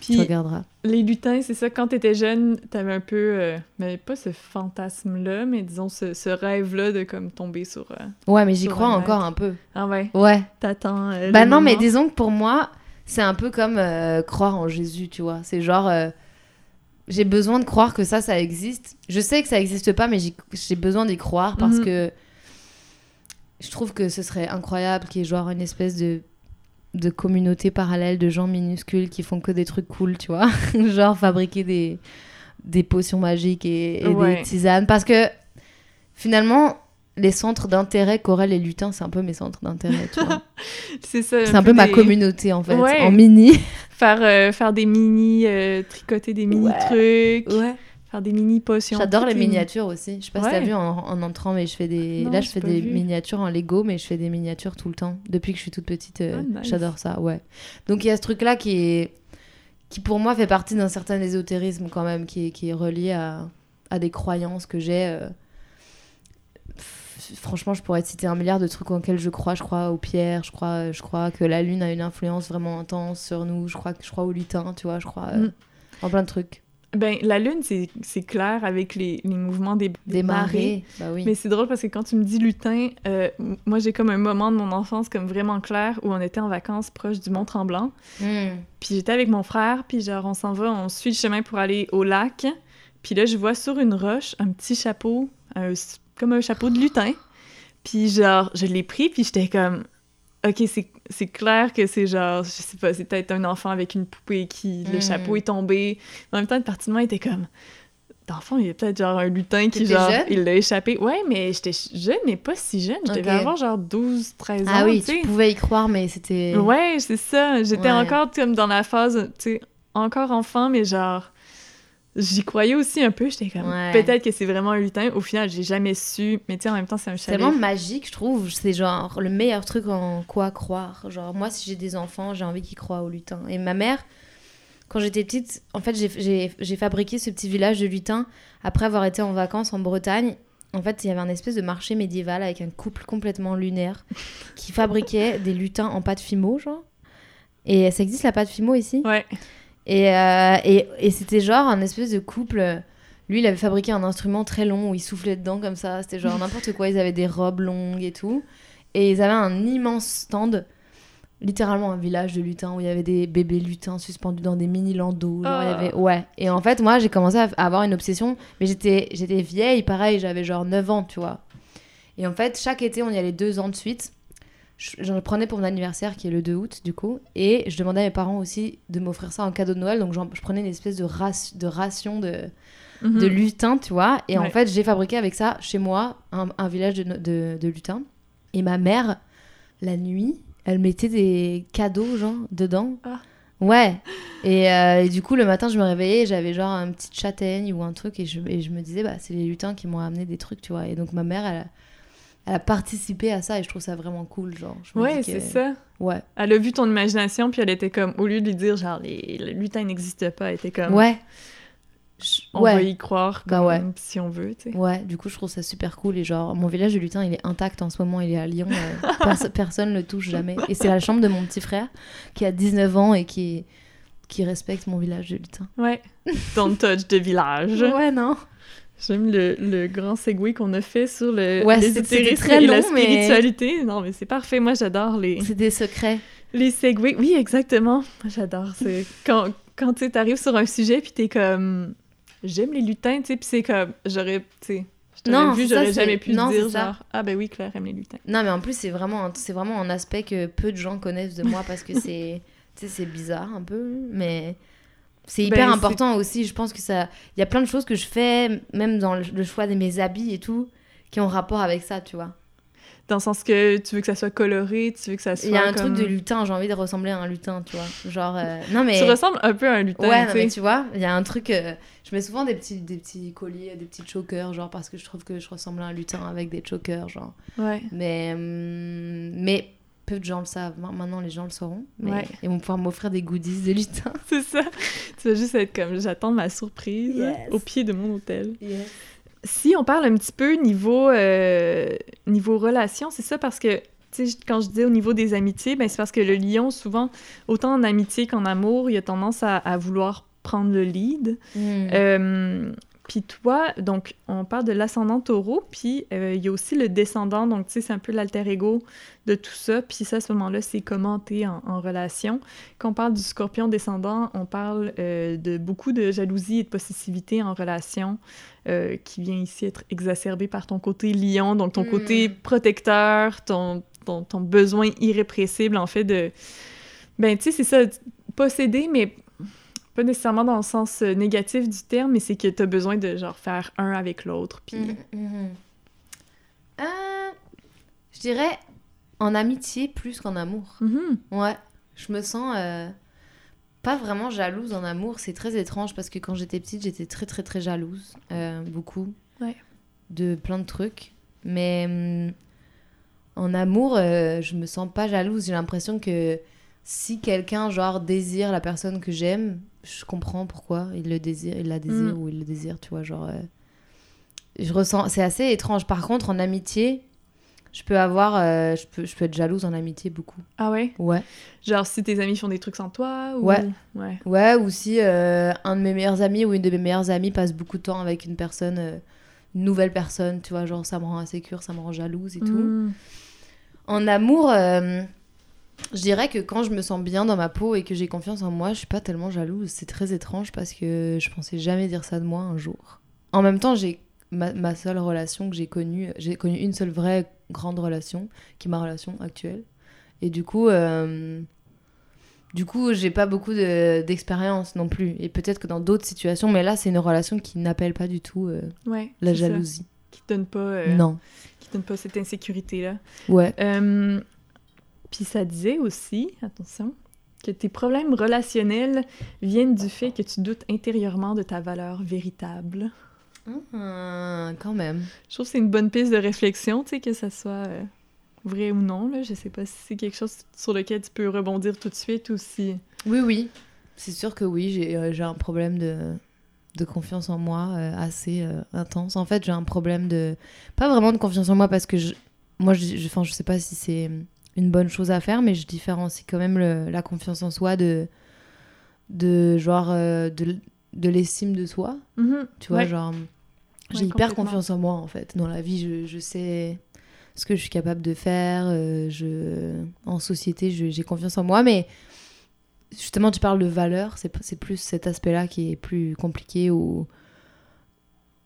Puis tu regarderas. les lutins, c'est ça, quand t'étais jeune, t'avais un peu, euh, mais pas ce fantasme-là, mais disons ce, ce rêve-là de comme tomber sur... euh, Ouais, mais j'y crois un encore un peu. Ah ouais, Ouais. t'attends euh, Bah non, mais disons que pour moi, c'est un peu comme euh, croire en Jésus, tu vois. C'est genre, euh, j'ai besoin de croire que ça, ça existe. Je sais que ça existe pas, mais j'ai besoin d'y croire parce Mhm. que je trouve que ce serait incroyable qu'il y ait genre une espèce de de communauté parallèle de gens minuscules qui font que des trucs cool, tu vois. genre fabriquer des, des potions magiques et, et Ouais. des tisanes. Parce que finalement, les centres d'intérêt qu'auraient les lutins, c'est un peu mes centres d'intérêt, tu vois. C'est ça. C'est un peu ma communauté en fait, Ouais. en mini. Faire, euh, faire des mini... euh, tricoter des mini-trucs. Ouais. Faire des mini-potions. J'adore les miniatures aussi. Je sais pas si t'as vu en, en entrant, mais je fais des. Non, Là, je fais des vu. miniatures en Lego, mais je fais des miniatures tout le temps. Depuis que je suis toute petite, euh, Ah, nice. j'adore ça. Ouais. Donc il y a ce truc-là qui est, qui pour moi fait partie d'un certain ésotérisme quand même, qui est, qui est relié à, à des croyances que j'ai. Franchement, je pourrais te citer un milliard de trucs auxquels je crois. Je crois aux pierres, je crois, je crois que la lune a une influence vraiment intense sur nous. Je crois, je crois aux lutins, tu vois. Je crois euh, Mm. en plein de trucs. Ben, la lune, c'est clair avec les, les mouvements des, Des marées, bah oui. Mais c'est drôle parce que quand tu me dis lutin, euh, moi j'ai comme un moment de mon enfance comme vraiment clair où on était en vacances proche du Mont Tremblant. Mm. Puis j'étais avec mon frère, puis genre on s'en va, on suit le chemin pour aller au lac. Puis là je vois sur une roche un petit chapeau, un comme un chapeau de lutin. Puis genre je l'ai pris, puis j'étais comme OK, c'est clair que c'est genre, je sais pas, c'est peut-être un enfant avec une poupée qui. Le Mm. chapeau est tombé. En même temps, une partie de moi était comme. D'enfant, il y a peut-être genre un lutin qui, genre, jeune? il l'a échappé. Ouais, mais j'étais jeune, mais pas si jeune. Je devais Ok. avoir genre 12, 13 ans. Ah oui, tu pouvais y croire, mais c'était. Ouais, c'est ça. J'étais Ouais. encore comme dans la phase, tu sais, encore enfant, mais genre, j'y croyais aussi un peu. J'étais comme, Ouais. peut-être que c'est vraiment un lutin. Au final, j'ai jamais su. Mais tu sais, en même temps, c'est un C'est tellement magique, je trouve. C'est genre le meilleur truc en quoi croire. Genre, moi, si j'ai des enfants, j'ai envie qu'ils croient au lutin. Et ma mère, quand j'étais petite, en fait, j'ai fabriqué ce petit village de lutins après avoir été en vacances en Bretagne. En fait, il y avait un espèce de marché médiéval avec un couple complètement lunaire qui fabriquait des lutins en pâte fimo, genre. Et ça existe la pâte fimo ici? Ouais. Et, euh, et, et c'était genre un espèce de couple. Lui, il avait fabriqué un instrument très long où il soufflait dedans comme ça. C'était genre n'importe quoi. Ils avaient des robes longues et tout. Et ils avaient un immense stand, littéralement un village de lutins où il y avait des bébés lutins suspendus dans des mini landaux. Genre, il y avait... Ouais. Et en fait, moi, j'ai commencé à à avoir une obsession. Mais j'étais j'étais vieille, pareil, j'avais genre 9 ans, tu vois. Et en fait, chaque été, on y allait deux ans de suite. Je- J'en prenais pour mon anniversaire qui est le 2 août du coup. Et je demandais à mes parents aussi de m'offrir ça en cadeau de Noël. Donc je prenais une espèce de, race- de ration de, Mhm. de lutin tu vois. Et en fait j'ai fabriqué avec ça chez moi un, un village de, de, de lutins et ma mère la nuit elle mettait des cadeaux genre dedans. Ah. ouais. Et, euh, et du coup le matin je me réveillais j'avais genre un petit châtaigne ou un truc et je, et je me disais bah c'est les lutins qui m'ont amené des trucs tu vois. Et donc ma mère elle elle a participé à ça et je trouve ça vraiment cool genre je me Ouais, c'est ça. ouais Elle a vu ton imagination, puis elle était comme, au lieu de lui dire, genre, les, le lutin n'existe pas, elle était comme, ouais on ouais. va y croire Bah ouais. même, si on veut, tu sais. Ouais, du coup, je trouve ça super cool. Et genre, mon village de lutin, il est intact en ce moment, il est à Lyon. euh, pers- personne ne le touche jamais. Et c'est la chambre de mon petit frère qui a 19 ans et qui, qui respecte mon village de lutin. Ouais. Don't touch de village. Ouais, non J'aime le, le grand segway qu'on a fait sur le Ouais, l'ésotérisme c'était très et la long, mais- spiritualité. Non, mais c'est parfait. Moi, j'adore les, C'est des secrets. les segways. Oui, exactement. J'adore. C'est quand, quand tu arrives sur un sujet, puis t'es comme... J'aime les lutins, tu sais, puis c'est comme... J'aurais, tu Non, vu, j'aurais jamais pu non, dire genre... Ah ben oui, Claire aime les lutins. Non, mais en plus, c'est vraiment, un- c'est vraiment un aspect que peu de gens connaissent de moi parce que c'est, tu sais, c'est bizarre un peu, mais c'est hyper Ben, c'est- important aussi. Je pense que ça, il y a plein de choses que je fais, même dans le, choix de mes habits et tout, qui ont rapport avec ça, tu vois. Dans le sens que tu veux que ça soit coloré, tu veux que ça soit Il y a un comme... truc de lutin, j'ai envie de ressembler à un lutin, tu vois. Genre, euh, non mais. Tu ressembles un peu à un lutin, Ouais, tu non, sais. mais tu vois, il y a un truc. euh, je mets souvent des petits, des petits colliers, des petits chokers, genre parce que je trouve que je ressemble à un lutin avec des chokers, genre. Ouais. Mais, hum, mais peu de gens le savent. Ma- Maintenant, les gens le sauront. Mais Ouais. Ils vont pouvoir m'offrir des goodies de lutin. C'est ça. Tu vas juste être comme... J'attends ma surprise Yes. au pied de mon hôtel. Si on parle un petit peu niveau, euh, niveau relation, c'est ça parce que tu sais, quand je dis au niveau des amitiés, ben, c'est parce que le lion, souvent, autant en amitié qu'en amour, il a tendance à, à vouloir prendre le lead. Hmm. Euh, puis toi, donc, on parle de l'ascendant taureau, puis euh, il y a aussi le descendant, donc, tu sais, c'est un peu l'alter ego de tout ça. Puis ça, à ce moment-là, c'est comment t'es en, en relation. Quand on parle du scorpion descendant, on parle euh, de beaucoup de jalousie et de possessivité en relation, euh, qui vient ici être exacerbé par ton côté lion, donc ton côté protecteur, ton, ton, ton besoin irrépressible, en fait, de... Ben, tu sais, c'est ça, posséder, mais pas nécessairement dans le sens euh, négatif du terme, mais c'est que t'as besoin de, genre, faire un avec l'autre, puis... Mhm, mhm. Euh, je dirais en amitié plus qu'en amour. Mhm. Ouais, je me sens euh, pas vraiment jalouse en amour. C'est très étrange parce que quand j'étais petite, j'étais très très très jalouse. euh, beaucoup. Ouais. De plein de trucs. Mais en amour, je me sens pas jalouse. J'ai l'impression que si quelqu'un, genre, désire la personne que j'aime, je comprends pourquoi il le désire, il la désire ou il le désire, tu vois, genre... euh, je ressens... C'est assez étrange. Par contre, en amitié, je peux avoir... euh, je, peux, je peux être jalouse en amitié beaucoup. Ah ouais? Ouais. Genre, si tes amis font des trucs sans toi, ou... Ouais. Ouais. Ouais, ou si euh, un de mes meilleurs amis ou une de mes meilleures amies passe beaucoup de temps avec une personne, une nouvelle personne, tu vois, genre ça me rend insécure, ça me rend jalouse et tout. Mm. En amour, je dirais que quand je me sens bien dans ma peau et que j'ai confiance en moi, je suis pas tellement jalouse. C'est très étrange parce que je pensais jamais dire ça de moi un jour. En même temps, j'ai ma, ma seule relation que j'ai connue, j'ai connu une seule vraie grande relation, qui est ma relation actuelle. Et du coup, euh, du coup, j'ai pas beaucoup de- d'expérience non plus. Et peut-être que dans d'autres situations, mais là, c'est une relation qui n'appelle pas du tout euh, Ouais, la ça. jalousie. Qui donne pas... euh, Non. Qui donne pas cette insécurité-là. Ouais. Puis ça disait aussi, attention, que tes problèmes relationnels viennent du fait que tu doutes intérieurement de ta valeur véritable. Ah, quand même. Je trouve que c'est une bonne piste de réflexion, tu sais, que ça soit euh, vrai ou non, là. Je sais pas si c'est quelque chose sur lequel tu peux rebondir tout de suite ou si... Oui, oui. C'est sûr que oui, j'ai euh, un problème de, de confiance en moi euh, assez intense. En fait, j'ai un problème de... Pas vraiment de confiance en moi parce que je... moi, je, je, enfin, je sais pas si c'est une bonne chose à faire, mais je différencie quand même le- la confiance en soi de, de genre, euh, de, de l'estime de soi. Mhm. Tu vois, Ouais. genre, j'ai Ouais, hyper confiance en moi en fait. Dans la vie, je, je sais ce que je suis capable de faire. euh, je... En société, j'ai confiance en moi. Mais justement, tu parles de valeur. C'est c'est plus cet aspect-là qui est plus compliqué ou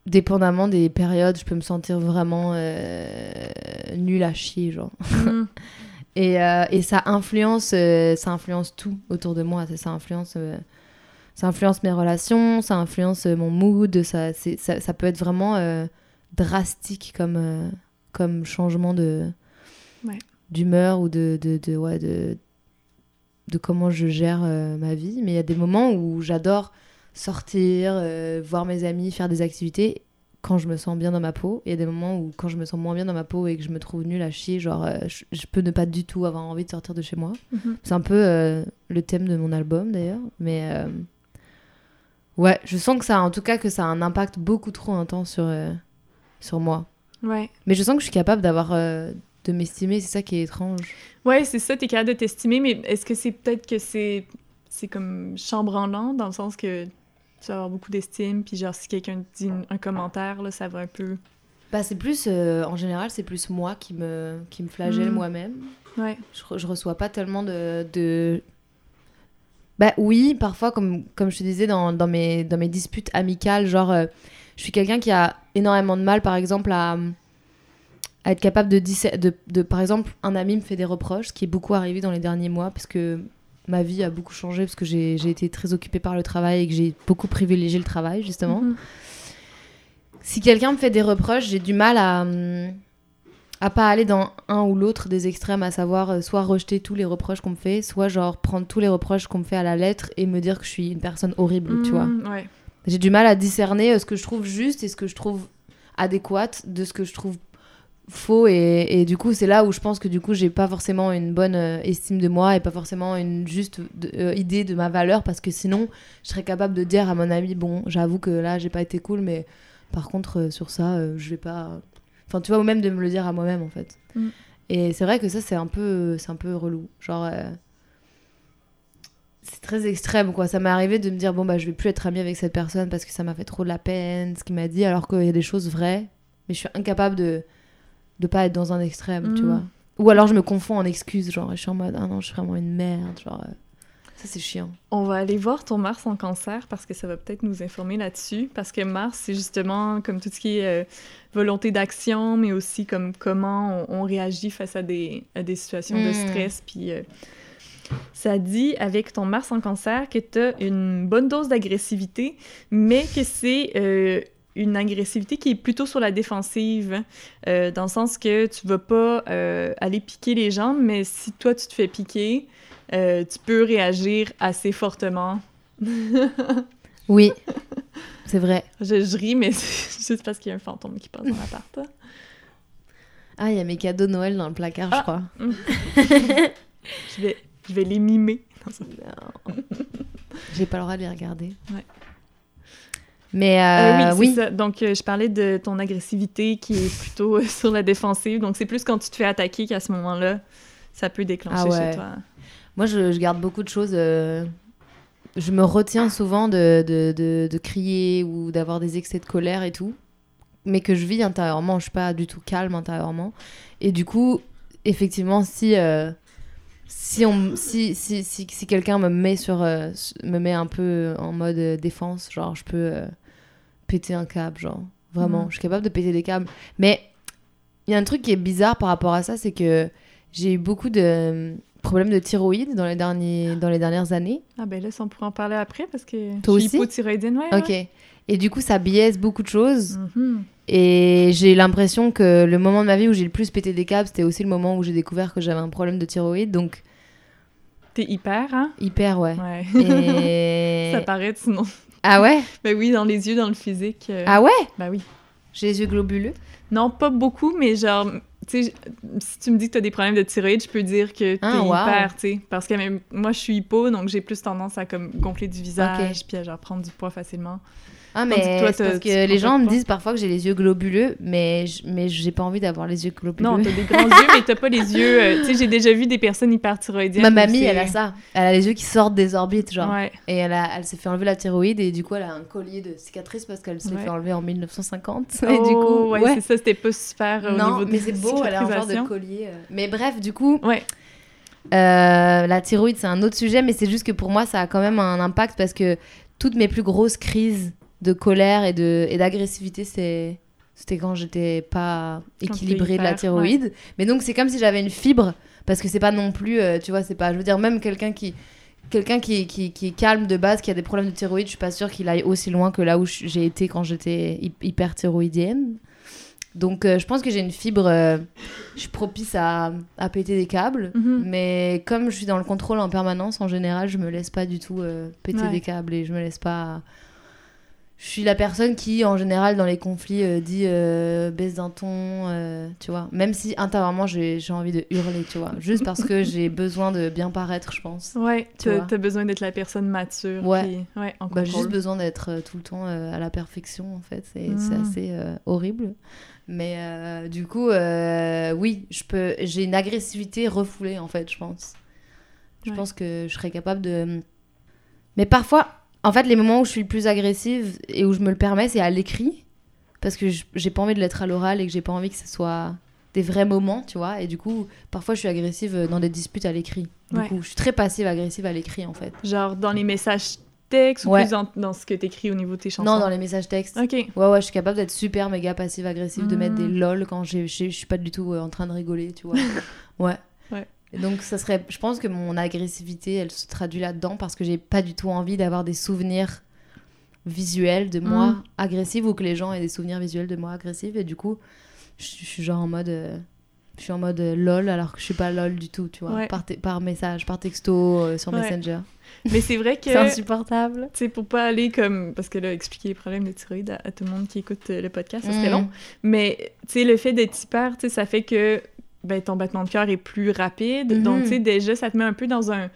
dépendamment des périodes, je peux me sentir vraiment euh, nulle à chier, genre. Mhm. Et, euh, et ça influence, euh, ça influence tout autour de moi. Ça, ça influence, euh, ça influence mes relations, ça influence mon mood. Ça, c'est- ça, ça peut être vraiment drastique comme, comme changement de Ouais. d'humeur ou de, de, de, ouais, de, de comment je gère ma vie. Mais il y a des moments où j'adore sortir, voir mes amis, faire des activités quand je me sens bien dans ma peau. Il y a des moments où quand je me sens moins bien dans ma peau et que je me trouve nulle à chier, genre euh, je, je peux ne pas du tout avoir envie de sortir de chez moi. Mhm. C'est un peu euh, le thème de mon album d'ailleurs, mais euh, ouais, je sens que ça, en tout cas, que ça a un impact beaucoup trop intense sur euh, sur moi. Ouais. Mais je sens que je suis capable d'avoir de m'estimer, c'est ça qui est étrange. Ouais, c'est ça, t'es capable de t'estimer, mais est-ce que c'est peut-être que c'est c'est comme chambranlant, dans le sens que tu vas avoir beaucoup d'estime, puis genre si quelqu'un te dit un commentaire, là, ça va un peu... Bah c'est plus, euh, en général, c'est plus moi qui me qui me flagelle Mm. moi-même. Ouais. Je, re- je reçois pas tellement de, de... Bah oui, parfois, comme, comme je te disais, dans, dans, mes, dans mes disputes amicales, genre, euh, je suis quelqu'un qui a énormément de mal, par exemple, à, à être capable de, de, de... Par exemple, un ami me fait des reproches, ce qui est beaucoup arrivé dans les derniers mois, parce que ma vie a beaucoup changé, parce que j'ai été très occupée par le travail et que j'ai beaucoup privilégié le travail, justement Mhm. si quelqu'un me fait des reproches, j'ai du mal à, à pas aller dans un ou l'autre des extrêmes, à savoir euh, soit rejeter tous les reproches qu'on me fait, soit genre prendre tous les reproches qu'on me fait à la lettre et me dire que je suis une personne horrible, tu vois. Mhm, Ouais. J'ai du mal à discerner euh, ce que je trouve juste et ce que je trouve adéquat de ce que je trouve faux et, et du coup c'est là où je pense que du coup j'ai pas forcément une bonne euh, estime de moi et pas forcément une juste de- euh, idée de ma valeur parce que sinon je serais capable de dire à mon ami bon j'avoue que là j'ai pas été cool mais par contre euh, sur ça je vais pas enfin tu vois ou même de me le dire à moi-même en fait Mm. Et c'est vrai que ça, c'est un peu, c'est un peu relou. Genre, c'est très extrême, quoi. Ça m'est arrivé de me dire, bon, bah, je vais plus être amie avec cette personne parce que ça m'a fait trop de la peine, ce qu'il m'a dit, alors qu'il y a des choses vraies. Mais je suis incapable de de pas être dans un extrême, tu Mm. vois. Ou alors je me confonds en excuses, genre, je suis en mode, ah non, je suis vraiment une merde, genre. euh, Ça, c'est chiant. On va aller voir ton Mars en cancer parce que ça va peut-être nous informer là-dessus. Parce que Mars, c'est justement comme tout ce qui est euh, volonté d'action, mais aussi comme comment on, on réagit face à des, à des situations de Mm. stress. Puis euh, ça dit avec ton Mars en cancer que tu as une bonne dose d'agressivité, mais que c'est une agressivité qui est plutôt sur la défensive, euh, dans le sens que tu vas pas euh, aller piquer les gens, mais si toi tu te fais piquer, euh, tu peux réagir assez fortement. Oui, c'est vrai. Je, je ris, mais c'est juste parce qu'il y a un fantôme qui passe dans l'appart. Ah, il y a mes cadeaux de Noël dans le placard, je Ah. crois. Je vais, je vais les mimer. Non. J'ai pas le droit de les regarder. Ouais. Mais Euh, euh, oui, c'est oui, ça. Donc, euh, je parlais de ton agressivité qui est plutôt euh, sur la défensive. Donc, c'est plus quand tu te fais attaquer qu'à ce moment-là, ça peut déclencher Ah ouais. chez toi. moi je, je garde beaucoup de choses. euh, Je me retiens souvent de, de, de, de crier ou d'avoir des excès de colère et tout. Mais que je vis intérieurement, je suis pas du tout calme intérieurement. Et du coup, effectivement, si, si, on, si, si, si, si quelqu'un me met sur me met un peu en mode défense, genre je peux péter un câble, genre vraiment, Mhm. je suis capable de péter des câbles. Mais il y a un truc qui est bizarre par rapport à ça, c'est que j'ai eu beaucoup de euh, problèmes de thyroïde dans les, derniers, dans les dernières années. Ah ben là, ça, on pourra en parler après parce que Toi aussi? hypothyroïdienne, ouais. Ok. Et du coup, ça biaise beaucoup de choses. Mhm. Et j'ai l'impression que le moment de ma vie où j'ai le plus pété des câbles, c'était aussi le moment où j'ai découvert que j'avais un problème de thyroïde. Donc, T'es hyper, hein? hyper, ouais. Ouais. Et... ça paraît, sinon. Ah ouais? Ben oui, dans les yeux, dans le physique. euh, Ah ouais? Ben oui. J'ai les yeux globuleux Non, pas beaucoup, mais genre, tu sais, si tu me dis que tu as des problèmes de thyroïde, je peux dire que tu es Ah, wow. hyper, tu sais. Parce que même, moi, je suis hypo, donc j'ai plus tendance à comme gonfler du visage, puis à genre prendre du poids facilement. Ah, mais toi, parce que les gens me disent parfois que j'ai les yeux globuleux, mais je- mais j'ai pas envie d'avoir les yeux globuleux. Non, t'as des grands yeux, mais t'as pas les yeux. euh, tu sais, j'ai déjà vu des personnes hyperthyroïdiennes. Ma mamie, elle a ça. Elle a les yeux qui sortent des orbites, genre. Ouais. Et elle, a- elle s'est fait enlever la thyroïde et du coup, elle a un collier de cicatrices parce qu'elle s'est Ouais. fait enlever en 1950. Oh, et du coup, ouais, c'est ça, c'était pas super euh, au non, niveau de mais c'est beau, elle a un genre de collier. euh. Mais bref, du coup, Ouais. euh, la thyroïde, c'est un autre sujet, mais c'est juste que pour moi, ça a quand même un impact parce que toutes mes plus grosses crises de colère et de et d'agressivité, c'est c'était quand j'étais pas équilibrée de la thyroïde. Mais donc c'est comme si j'avais une fibre parce que c'est pas non plus, euh, tu vois, c'est pas. Je veux dire même quelqu'un qui quelqu'un qui, qui, qui est calme de base, qui a des problèmes de thyroïde, je suis pas sûre qu'il aille aussi loin que là où j'ai été quand j'étais hy- hyper thyroïdienne. Donc euh, je pense que j'ai une fibre, euh, je suis propice à, à péter des câbles. Mhm. Mais comme je suis dans le contrôle en permanence, en général, je me laisse pas du tout euh, péter Ouais. des câbles et je me laisse pas. Je suis la personne qui, en général, dans les conflits, euh, dit euh, baisse d'un ton, euh, tu vois. Même si intérieurement, j'ai envie de hurler, tu vois. Juste parce que j'ai besoin de bien paraître, je pense. Ouais, Tu t'as besoin d'être la personne mature. Ouais. puis- ouais, en Bah, juste besoin d'être tout le temps à la perfection, en fait. C'est Mm. assez horrible. Mais du coup, oui, je peux. J'ai une agressivité refoulée, en fait, je pense. Je Ouais. pense que je serais capable de. Mais parfois, en fait, les moments où je suis le plus agressive et où je me le permets, c'est à l'écrit. Parce que j'ai pas envie de l'être à l'oral et que j'ai pas envie que ce soit des vrais moments, tu vois. Et du coup, parfois, je suis agressive dans des disputes à l'écrit. Du Ouais. coup, je suis très passive-agressive à l'écrit, en fait. Genre dans les messages textes ou plus dans, dans ce que t'écris au niveau de tes chansons? Non, dans les messages textes. Ok. Ouais, ouais, je suis capable d'être super méga passive-agressive, de mettre des Mm. lol quand je suis pas du tout euh, en train de rigoler, tu vois. ouais. Ouais. Et donc, ça serait. Je pense que mon agressivité, elle se traduit là-dedans parce que j'ai pas du tout envie d'avoir des souvenirs visuels de moi Mm. agressive ou que les gens aient des souvenirs visuels de moi agressive. Et du coup, je, je suis genre en mode. euh, je suis en mode euh, lol alors que je suis pas lol du tout, tu vois. Ouais. Par, message, par texto, euh, sur Ouais. Messenger. Mais c'est vrai que. C'est insupportable. Tu sais, pour pas aller comme. Parce que là, expliquer les problèmes de thyroïde à, à tout le monde qui écoute le podcast, ça serait Mm. long. Mais, tu sais, le fait d'être hyper, tu sais, ça fait que ben, ton battement de cœur est plus rapide. Mhm. Donc, tu sais, déjà, ça te met un peu dans un.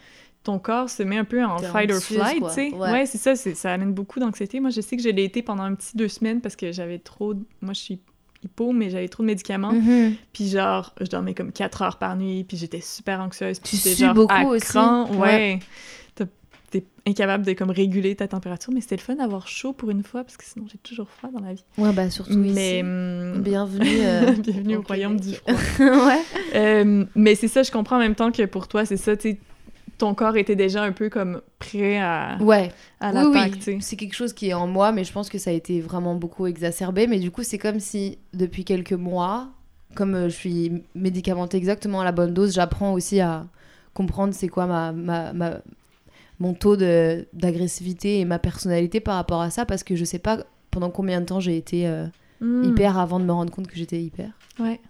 Ton corps se met un peu en fight or flight, tu sais. Ouais. Ouais, c'est ça, ça amène beaucoup d'anxiété. Moi, je sais que je l'ai été pendant un petit deux semaines parce que j'avais trop. Moi, je suis hypo, mais j'avais trop de médicaments. Mhm. Puis genre, je dormais comme 4 heures par nuit, puis j'étais super anxieuse. Puis Tu genre beaucoup à aussi. cran. Ouais. Ouais. T'es incapable de comme réguler ta température, mais c'était le fun d'avoir chaud pour une fois, parce que sinon j'ai toujours froid dans la vie. Ouais, bah surtout mais ici. hum, Bienvenue. euh, bienvenue au au royaume Québec. du froid. ouais. Euh, mais c'est ça, je comprends en même temps que pour toi, c'est ça, tu ton corps était déjà un peu comme prêt à, Ouais. à Oui, l'attaque, oui. C'est quelque chose qui est en moi, mais je pense que ça a été vraiment beaucoup exacerbé. Mais du coup, c'est comme si depuis quelques mois, comme euh, je suis médicamentée exactement à la bonne dose, j'apprends aussi à comprendre c'est quoi ma, ma, ma- mon taux d'agressivité et ma personnalité par rapport à ça, parce que je sais pas pendant combien de temps j'ai été euh, Hmm. hyper avant de me rendre compte que j'étais hyper. Ouais.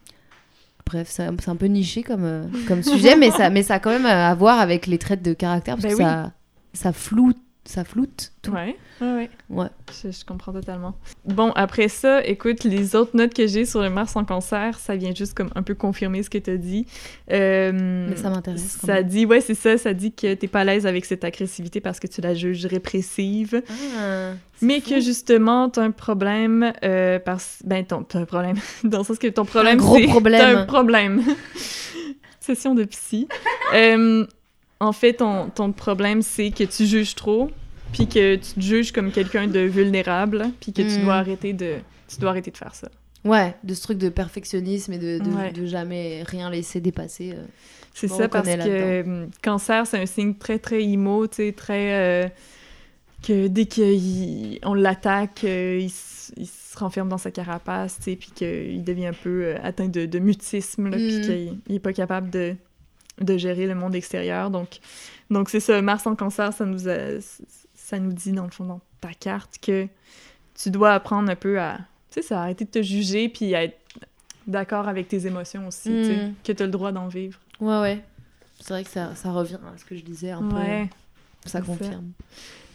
Bref, c'est un, peu niché comme, euh, comme sujet, mais ça, mais ça a quand même à voir avec les traits de caractère, parce Ben que oui. ça, ça floute, ça floute tout. Ouais, ouais, ouais. Ouais. Je, je comprends totalement. Bon, après ça, écoute, les autres notes que j'ai sur le Mars en cancer, ça vient juste comme un peu confirmer ce que tu as dit. Euh, Mais ça m'intéresse. Ça dit, ouais, c'est ça, ça dit que t'es pas à l'aise avec cette agressivité parce que tu la juges répressive, Ah, mais fou. que justement, t'as un problème, euh, parce... Ben, t'as un problème, dans le sens que ton problème, gros c'est... problème. T'as un problème. Session de psy. Euh, en fait, ton, ton problème, c'est que tu juges trop, puis que tu te juges comme quelqu'un de vulnérable, puis que tu Mm. dois arrêter de... Tu dois arrêter de faire ça. Ouais, de ce truc de perfectionnisme et de, de, Ouais. de jamais rien laisser dépasser. euh. C'est ça, parce que hum, cancer, c'est un signe très, très immo, tu sais, très... euh, que dès qu'on l'attaque, euh, il, se renferme dans sa carapace, tu sais, puis qu'il devient un peu euh, atteint de, de mutisme, là, puis Mm. qu'il il est pas capable de, de gérer le monde extérieur. Donc, donc c'est ça, Mars en cancer, ça nous, a- ça nous dit, dans le fond, dans ta carte, que tu dois apprendre un peu à... Tu sais, arrêter de te juger, puis à être d'accord avec tes émotions aussi, tu sais, Mm. que tu as le droit d'en vivre. Ouais, ouais. C'est vrai que ça, ça revient à ce que je disais un Ouais. peu. Ça confirme.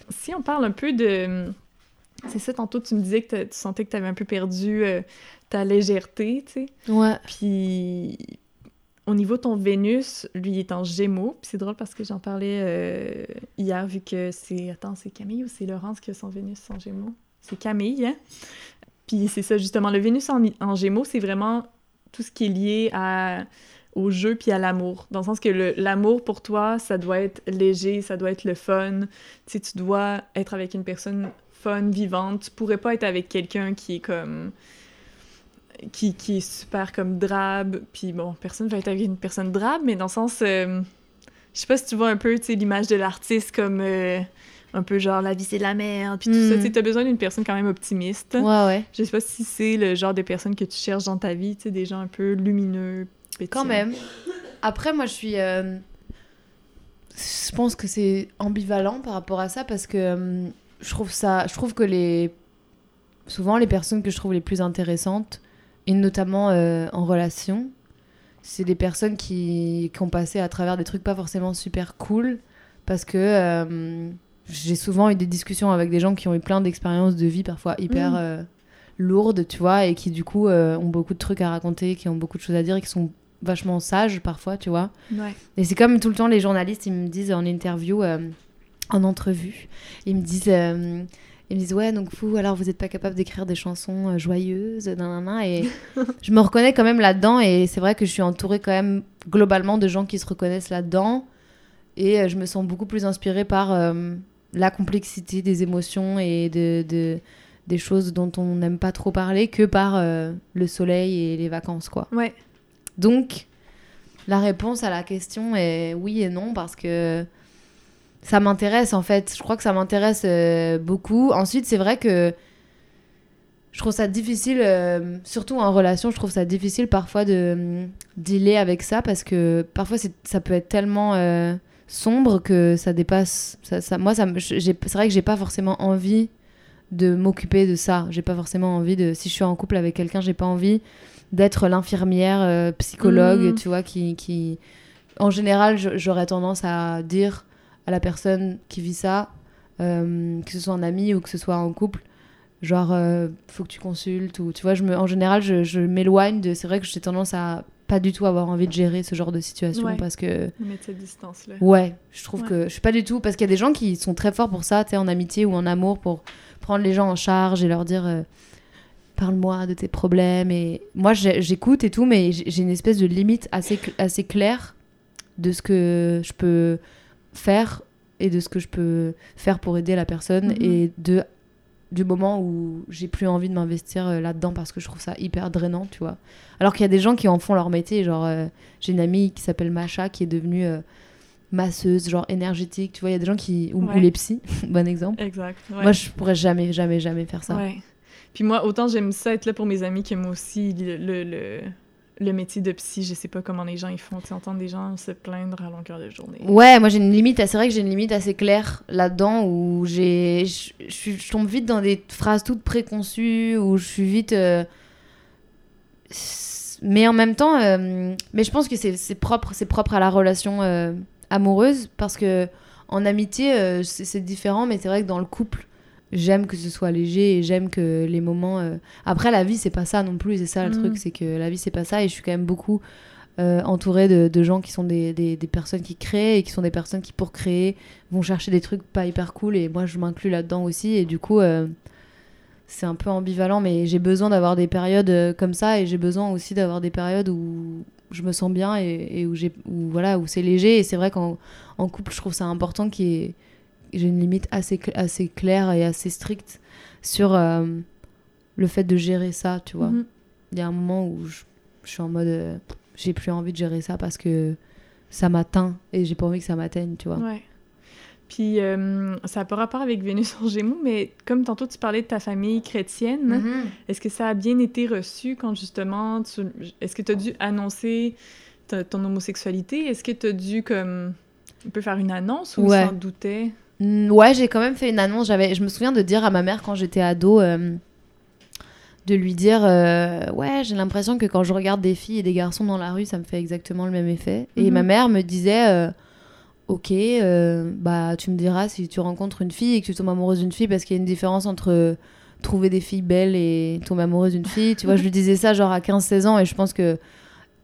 Si on parle un peu de... C'est ça, tantôt, tu me disais que tu sentais que tu avais un peu perdu euh, ta légèreté, tu sais. Ouais. Puis, au niveau de ton Vénus, lui, est en Gémeaux. C'est drôle parce que j'en parlais euh, hier, vu que c'est... Attends, c'est Camille ou c'est Laurence qui a son Vénus en Gémeaux? C'est Camille, hein? Puis c'est ça, justement. Le Vénus en, Gémeaux, c'est vraiment tout ce qui est lié à, au jeu puis à l'amour. Dans le sens que l'amour, pour toi, ça doit être léger, ça doit être le fun. Tu tu dois être avec une personne fun, vivante. Tu pourrais pas être avec quelqu'un qui est comme... Qui, qui est super comme drabe. Puis bon, personne va être avec une personne drabe, mais dans le sens... euh, je sais pas si tu vois un peu, l'image de l'artiste comme... euh, un peu genre, la vie, c'est de la merde, puis tout ça. Mm. Tu t'as besoin d'une personne quand même optimiste. Ouais, ouais. Je sais pas si c'est le genre de personne que tu cherches dans ta vie, tu sais, des gens un peu lumineux, pétillants. Quand même. Après, moi, je suis. euh, Je pense que c'est ambivalent par rapport à ça parce que euh, je trouve ça. Je trouve que les. Souvent, les personnes que je trouve les plus intéressantes, et notamment euh, en relation, c'est des personnes qui... qui ont passé à travers des trucs pas forcément super cool parce que. euh, J'ai souvent eu des discussions avec des gens qui ont eu plein d'expériences de vie parfois hyper Mm. euh, lourdes, tu vois, et qui du coup ont beaucoup de trucs à raconter, qui ont beaucoup de choses à dire et qui sont vachement sages parfois, tu vois. Ouais. Et c'est comme tout le temps les journalistes, ils me disent en interview, en entrevue, ils me disent, ils me disent ouais donc vous alors vous n'êtes pas capable d'écrire des chansons euh, joyeuses, nanana, et je me reconnais quand même là-dedans et c'est vrai que je suis entourée quand même globalement de gens qui se reconnaissent là-dedans et euh, je me sens beaucoup plus inspirée par euh, la complexité des émotions et de, de- des choses dont on n'aime pas trop parler que par euh, le soleil et les vacances quoi. Ouais. Donc, la réponse à la question est oui et non parce que ça m'intéresse en fait. Je crois que ça m'intéresse euh, beaucoup. Ensuite, c'est vrai que je trouve ça difficile, euh, surtout en relation, je trouve ça difficile parfois de euh, dealer avec ça parce que parfois ça peut être tellement euh, sombre que ça dépasse. Ça, ça- moi, ça, c'est vrai que j'ai pas forcément envie de m'occuper de ça. J'ai pas forcément envie de. Si je suis en couple avec quelqu'un, j'ai pas envie d'être l'infirmière psychologue, Mhm. tu vois, qui, qui... En général, j'aurais tendance à dire à la personne qui vit ça, euh, que ce soit un ami ou que ce soit en couple, genre, euh, faut que tu consultes, ou tu vois, je me... en général, je, je m'éloigne de... C'est vrai que j'ai tendance à pas du tout avoir envie de gérer ce genre de situation Ouais. parce que... Mettre cette distance-là. Ouais, je trouve Ouais. que je suis pas du tout parce qu'il y a des gens qui sont très forts pour ça, tu sais, en amitié ou en amour, pour prendre les gens en charge et leur dire, euh, parle-moi de tes problèmes. Et moi, j'écoute et tout, mais j'ai j'ai une espèce de limite assez, cl- assez claire de ce que je peux faire et de ce que je peux faire pour aider la personne Mhm. et de du moment où j'ai plus envie de m'investir euh, là-dedans parce que je trouve ça hyper drainant, tu vois. Alors qu'il y a des gens qui en font leur métier, genre euh, j'ai une amie qui s'appelle Macha qui est devenue euh, masseuse, genre énergétique, tu vois, il y a des gens qui ou, les psys, bon exemple. Exact. ouais. Moi je pourrais jamais jamais jamais faire ça. Ouais. Puis moi, autant j'aime ça être là pour mes amis que moi aussi, le, le, le, le métier de psy, je sais pas comment les gens ils font. Tu sais, entendre des gens se plaindre à longueur de journée. Ouais, moi j'ai une limite, c'est vrai que j'ai une limite assez claire là-dedans où j'ai je tombe vite dans des phrases toutes préconçues où je suis vite euh, mais en même temps euh, mais je pense que c'est propre c'est propre à la relation euh, amoureuse parce que en amitié c'est différent mais c'est vrai que dans le couple j'aime que ce soit léger et j'aime que les moments euh, après la vie c'est pas ça non plus c'est ça le Mhm. truc c'est que la vie c'est pas ça et je suis quand même beaucoup euh, entourée de, de gens qui sont des, des, des personnes qui créent et qui sont des personnes qui pour créer vont chercher des trucs pas hyper cool et moi je m'inclus là-dedans aussi et du coup euh, c'est un peu ambivalent mais j'ai besoin d'avoir des périodes comme ça et j'ai besoin aussi d'avoir des périodes où je me sens bien et, et où j'ai où, voilà où c'est léger et c'est vrai qu'en en couple je trouve ça important qu'il y ait j'ai une limite assez cl- assez claire et assez stricte sur euh, le fait de gérer ça tu vois Mhm. il y a un moment où je, je suis en mode euh, j'ai plus envie de gérer ça parce que ça m'atteint et j'ai pas envie que ça m'atteigne tu vois Ouais. Puis euh, ça n'a pas rapport avec Vénus en Gémeaux, mais comme tantôt tu parlais de ta famille chrétienne, Mhm. est-ce que ça a bien été reçu quand justement tu... Est-ce que tu as dû annoncer ton homosexualité? Est-ce que tu as dû comme un peu faire une annonce ou Ouais. s'en doutaient? Ouais, j'ai quand même fait une annonce. J'avais, je me souviens de dire à ma mère quand j'étais ado, euh, de lui dire, euh, ouais, j'ai l'impression que quand je regarde des filles et des garçons dans la rue, ça me fait exactement le même effet. Et Mhm. ma mère me disait, euh, ok, bah tu me diras si tu rencontres une fille et que tu tombes amoureuse d'une fille, parce qu'il y a une différence entre trouver des filles belles et tomber amoureuse d'une fille. tu vois, je lui disais ça genre à 15-16 ans et je pense que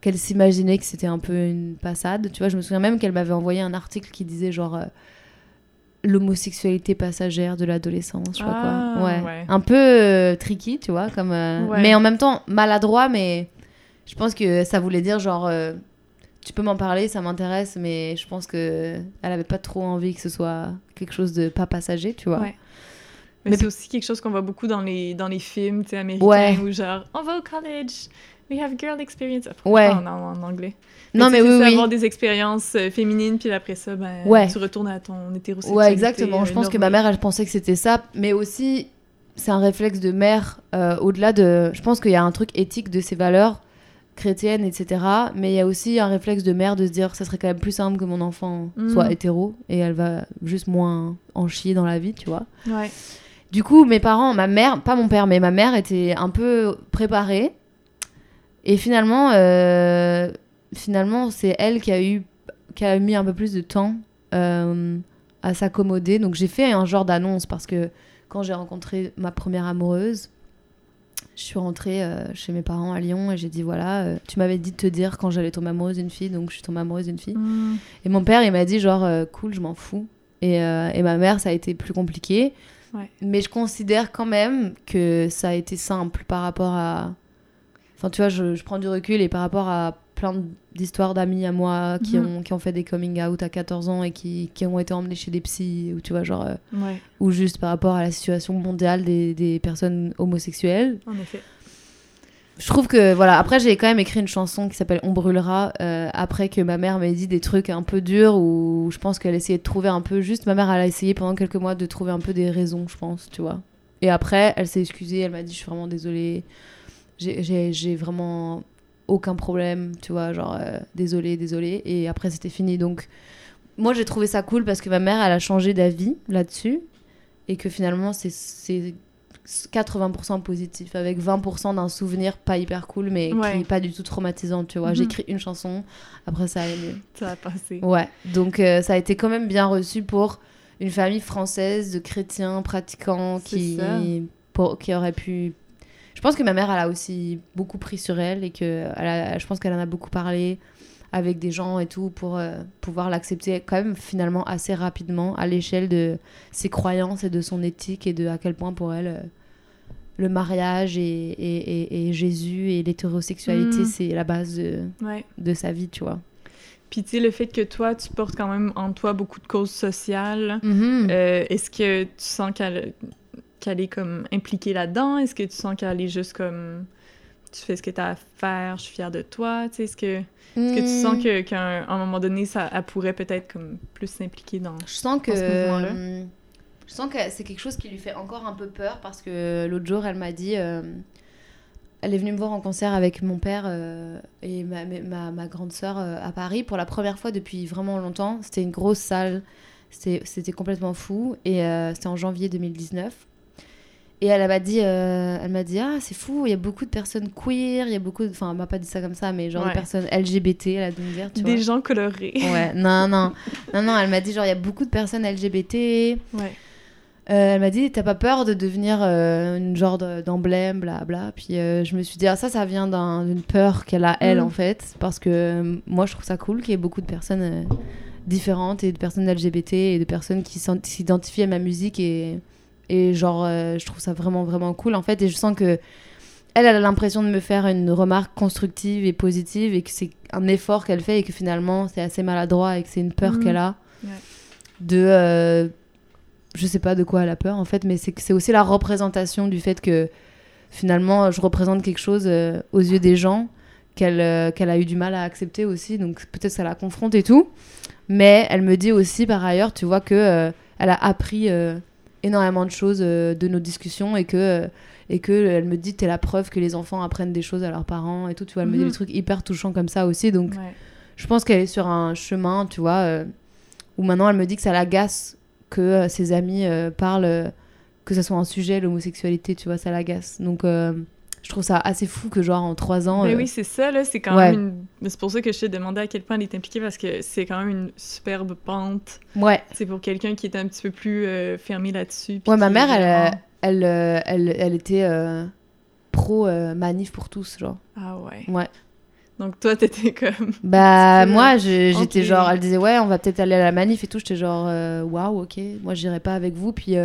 qu'elle s'imaginait que c'était un peu une passade. Tu vois, je me souviens même qu'elle m'avait envoyé un article qui disait genre l'homosexualité passagère de l'adolescence, je sais Ah, quoi. Ouais. ouais. Un peu euh, tricky, tu vois, comme euh, Ouais. mais en même temps maladroit mais je pense que ça voulait dire genre euh, tu peux m'en parler, ça m'intéresse mais je pense que elle avait pas trop envie que ce soit quelque chose de pas passager, tu vois. Ouais. Mais, Mais- c'est aussi quelque chose qu'on voit beaucoup dans les, dans les films tu sais, américains où genre on va au college, we have girl experience. Ouais. En, en, en anglais. Non mais oui oui. avoir des expériences euh, féminines puis après ça ben Ouais. tu retournes à ton hétérosexualité. Ouais, exactement. Je euh, pense que ma mère, elle pensait que c'était ça, mais aussi, c'est un réflexe de mère, euh, au-delà de... Je pense qu'il y a un truc éthique de ses valeurs chrétiennes, etc. Mais il y a aussi un réflexe de mère de se dire, ça serait quand même plus simple que mon enfant Mm. soit hétéro, et elle va juste moins en chier dans la vie, tu vois. Ouais. Du coup, mes parents, ma mère, pas mon père, mais ma mère était un peu préparée. Et finalement, euh, finalement, c'est elle qui a eu, qui a mis un peu plus de temps euh, à s'accommoder. Donc j'ai fait un genre d'annonce parce que quand j'ai rencontré ma première amoureuse, je suis rentrée euh, chez mes parents à Lyon et j'ai dit voilà, euh, tu m'avais dit de te dire quand j'allais tomber amoureuse d'une fille, donc je suis tombée amoureuse d'une fille. Mm. Et mon père, il m'a dit genre euh, cool, je m'en fous. Et, et ma mère, ça a été plus compliqué. Ouais. Mais je considère quand même que ça a été simple par rapport à. Enfin, tu vois, je, je prends du recul et par rapport à plein d'histoires d'amis à moi qui, Mhm. ont, qui ont fait des coming out à 14 ans et qui, qui ont été emmenés chez des psys, ou tu vois, genre. euh, Ouais, ou juste par rapport à la situation mondiale des, des personnes homosexuelles. en effet. Je trouve que voilà, après j'ai quand même écrit une chanson qui s'appelle On brûlera euh, après que ma mère m'ait dit des trucs un peu durs où je pense qu'elle essayait de trouver un peu juste ma mère elle a essayé pendant quelques mois de trouver un peu des raisons, je pense, tu vois. Et après, elle s'est excusée, elle m'a dit je suis vraiment désolée. J'ai- vraiment aucun problème, tu vois, genre euh, désolée, désolée et après c'était fini. Donc moi j'ai trouvé ça cool parce que ma mère elle a changé d'avis là-dessus. Et que finalement c'est- c'est 80% positif avec 20% d'un souvenir pas hyper cool mais Ouais. qui est pas du tout traumatisant tu vois. Mhm. j'ai écrit une chanson après ça allait mieux. Ça a passé. ouais. Donc euh, ça a été quand même bien reçu pour une famille française de chrétiens pratiquants qui pour, qui aurait pu je pense que ma mère elle a aussi beaucoup pris sur elle et que elle a- je pense qu'elle en a beaucoup parlé avec des gens et tout pour euh, pouvoir l'accepter quand même finalement assez rapidement à l'échelle de ses croyances et de son éthique et de à quel point pour elle euh, le mariage et, et, et- et Jésus et l'hétérosexualité, Mm. c'est la base de, Ouais. de sa vie, tu vois. Puis tu sais, le fait que toi, tu portes quand même en toi beaucoup de causes sociales, Mhm. euh, est-ce que tu sens qu'elle qu'elle est comme impliquée là-dedans? Est-ce que tu sens qu'elle est juste comme tu fais ce que tu as à faire, je suis fière de toi? Tu sais, est-ce que, est-ce que tu Mm. sens que- qu'à un, moment donné, ça elle pourrait peut-être comme plus s'impliquer dans. Je sens que dans ce mouvement-là? euh, je sens que c'est quelque chose qui lui fait encore un peu peur parce que l'autre jour elle m'a dit euh, elle est venue me voir en concert avec mon père euh, et ma, ma, ma grande sœur euh, à Paris pour la première fois depuis vraiment longtemps. C'était une grosse salle, c'était c'était complètement fou et euh, c'était en janvier 2019. Et elle m'a dit, euh, elle m'a dit ah c'est fou, il y a beaucoup de personnes queer, il y a beaucoup, de... enfin elle m'a pas dit ça comme ça, mais genre Ouais. de personnes LGBT, elle a me dire, tu Des vois. gens colorés. Ouais, non, non, non, non, elle m'a dit genre il y a beaucoup de personnes LGBT. Ouais. Euh, elle m'a dit t'as pas peur de devenir euh, une genre de- d'emblème, bla bla. Puis euh, je me suis dit ah ça ça vient d'un- d'une peur qu'elle a elle Mm. en fait, parce que moi je trouve ça cool qu'il y ait beaucoup de personnes différentes et de personnes LGBT et de personnes qui s'identifient à ma musique et et genre euh, je trouve ça vraiment vraiment cool en fait et je sens que elle, elle a l'impression de me faire une remarque constructive et positive et que c'est un effort qu'elle fait et que finalement c'est assez maladroit et que c'est une peur Mhm. qu'elle a Ouais. de euh, je sais pas de quoi elle a peur en fait mais c'est aussi la représentation du fait que finalement je représente quelque chose euh, aux yeux des gens qu'elle euh, qu'elle a eu du mal à accepter aussi donc peut-être ça la confronte et tout mais elle me dit aussi par ailleurs tu vois que euh, elle a appris énormément de choses euh, de nos discussions et que euh, et que elle me dit t'es la preuve que les enfants apprennent des choses à leurs parents et tout tu vois elle me dit Mhm. des trucs hyper touchants comme ça aussi donc Ouais. je pense qu'elle est sur un chemin, tu vois, euh, où maintenant elle me dit que ça l'agace que euh, ses amis euh, parlent, que ce soit un sujet, l'homosexualité, tu vois, ça l'agace. Donc je trouve ça assez fou que, genre, en trois ans. Ben euh, oui, c'est ça, là. C'est quand ouais. même une. mais C'est pour ça que je t'ai demandé à quel point elle est impliquée parce que c'est quand même une superbe pente. Ouais, C'est pour quelqu'un qui est un petit peu plus euh, fermé là-dessus. ouais ma mère, elle, euh, elle, elle, elle était euh, pro manif pour tous, genre. Ah ouais. Ouais. Donc toi, t'étais comme. Bah, moi, j'étais genre, elle disait, ouais, on va peut-être aller à la manif et tout. J'étais genre, waouh, ok, moi, j'irai pas avec vous. Puis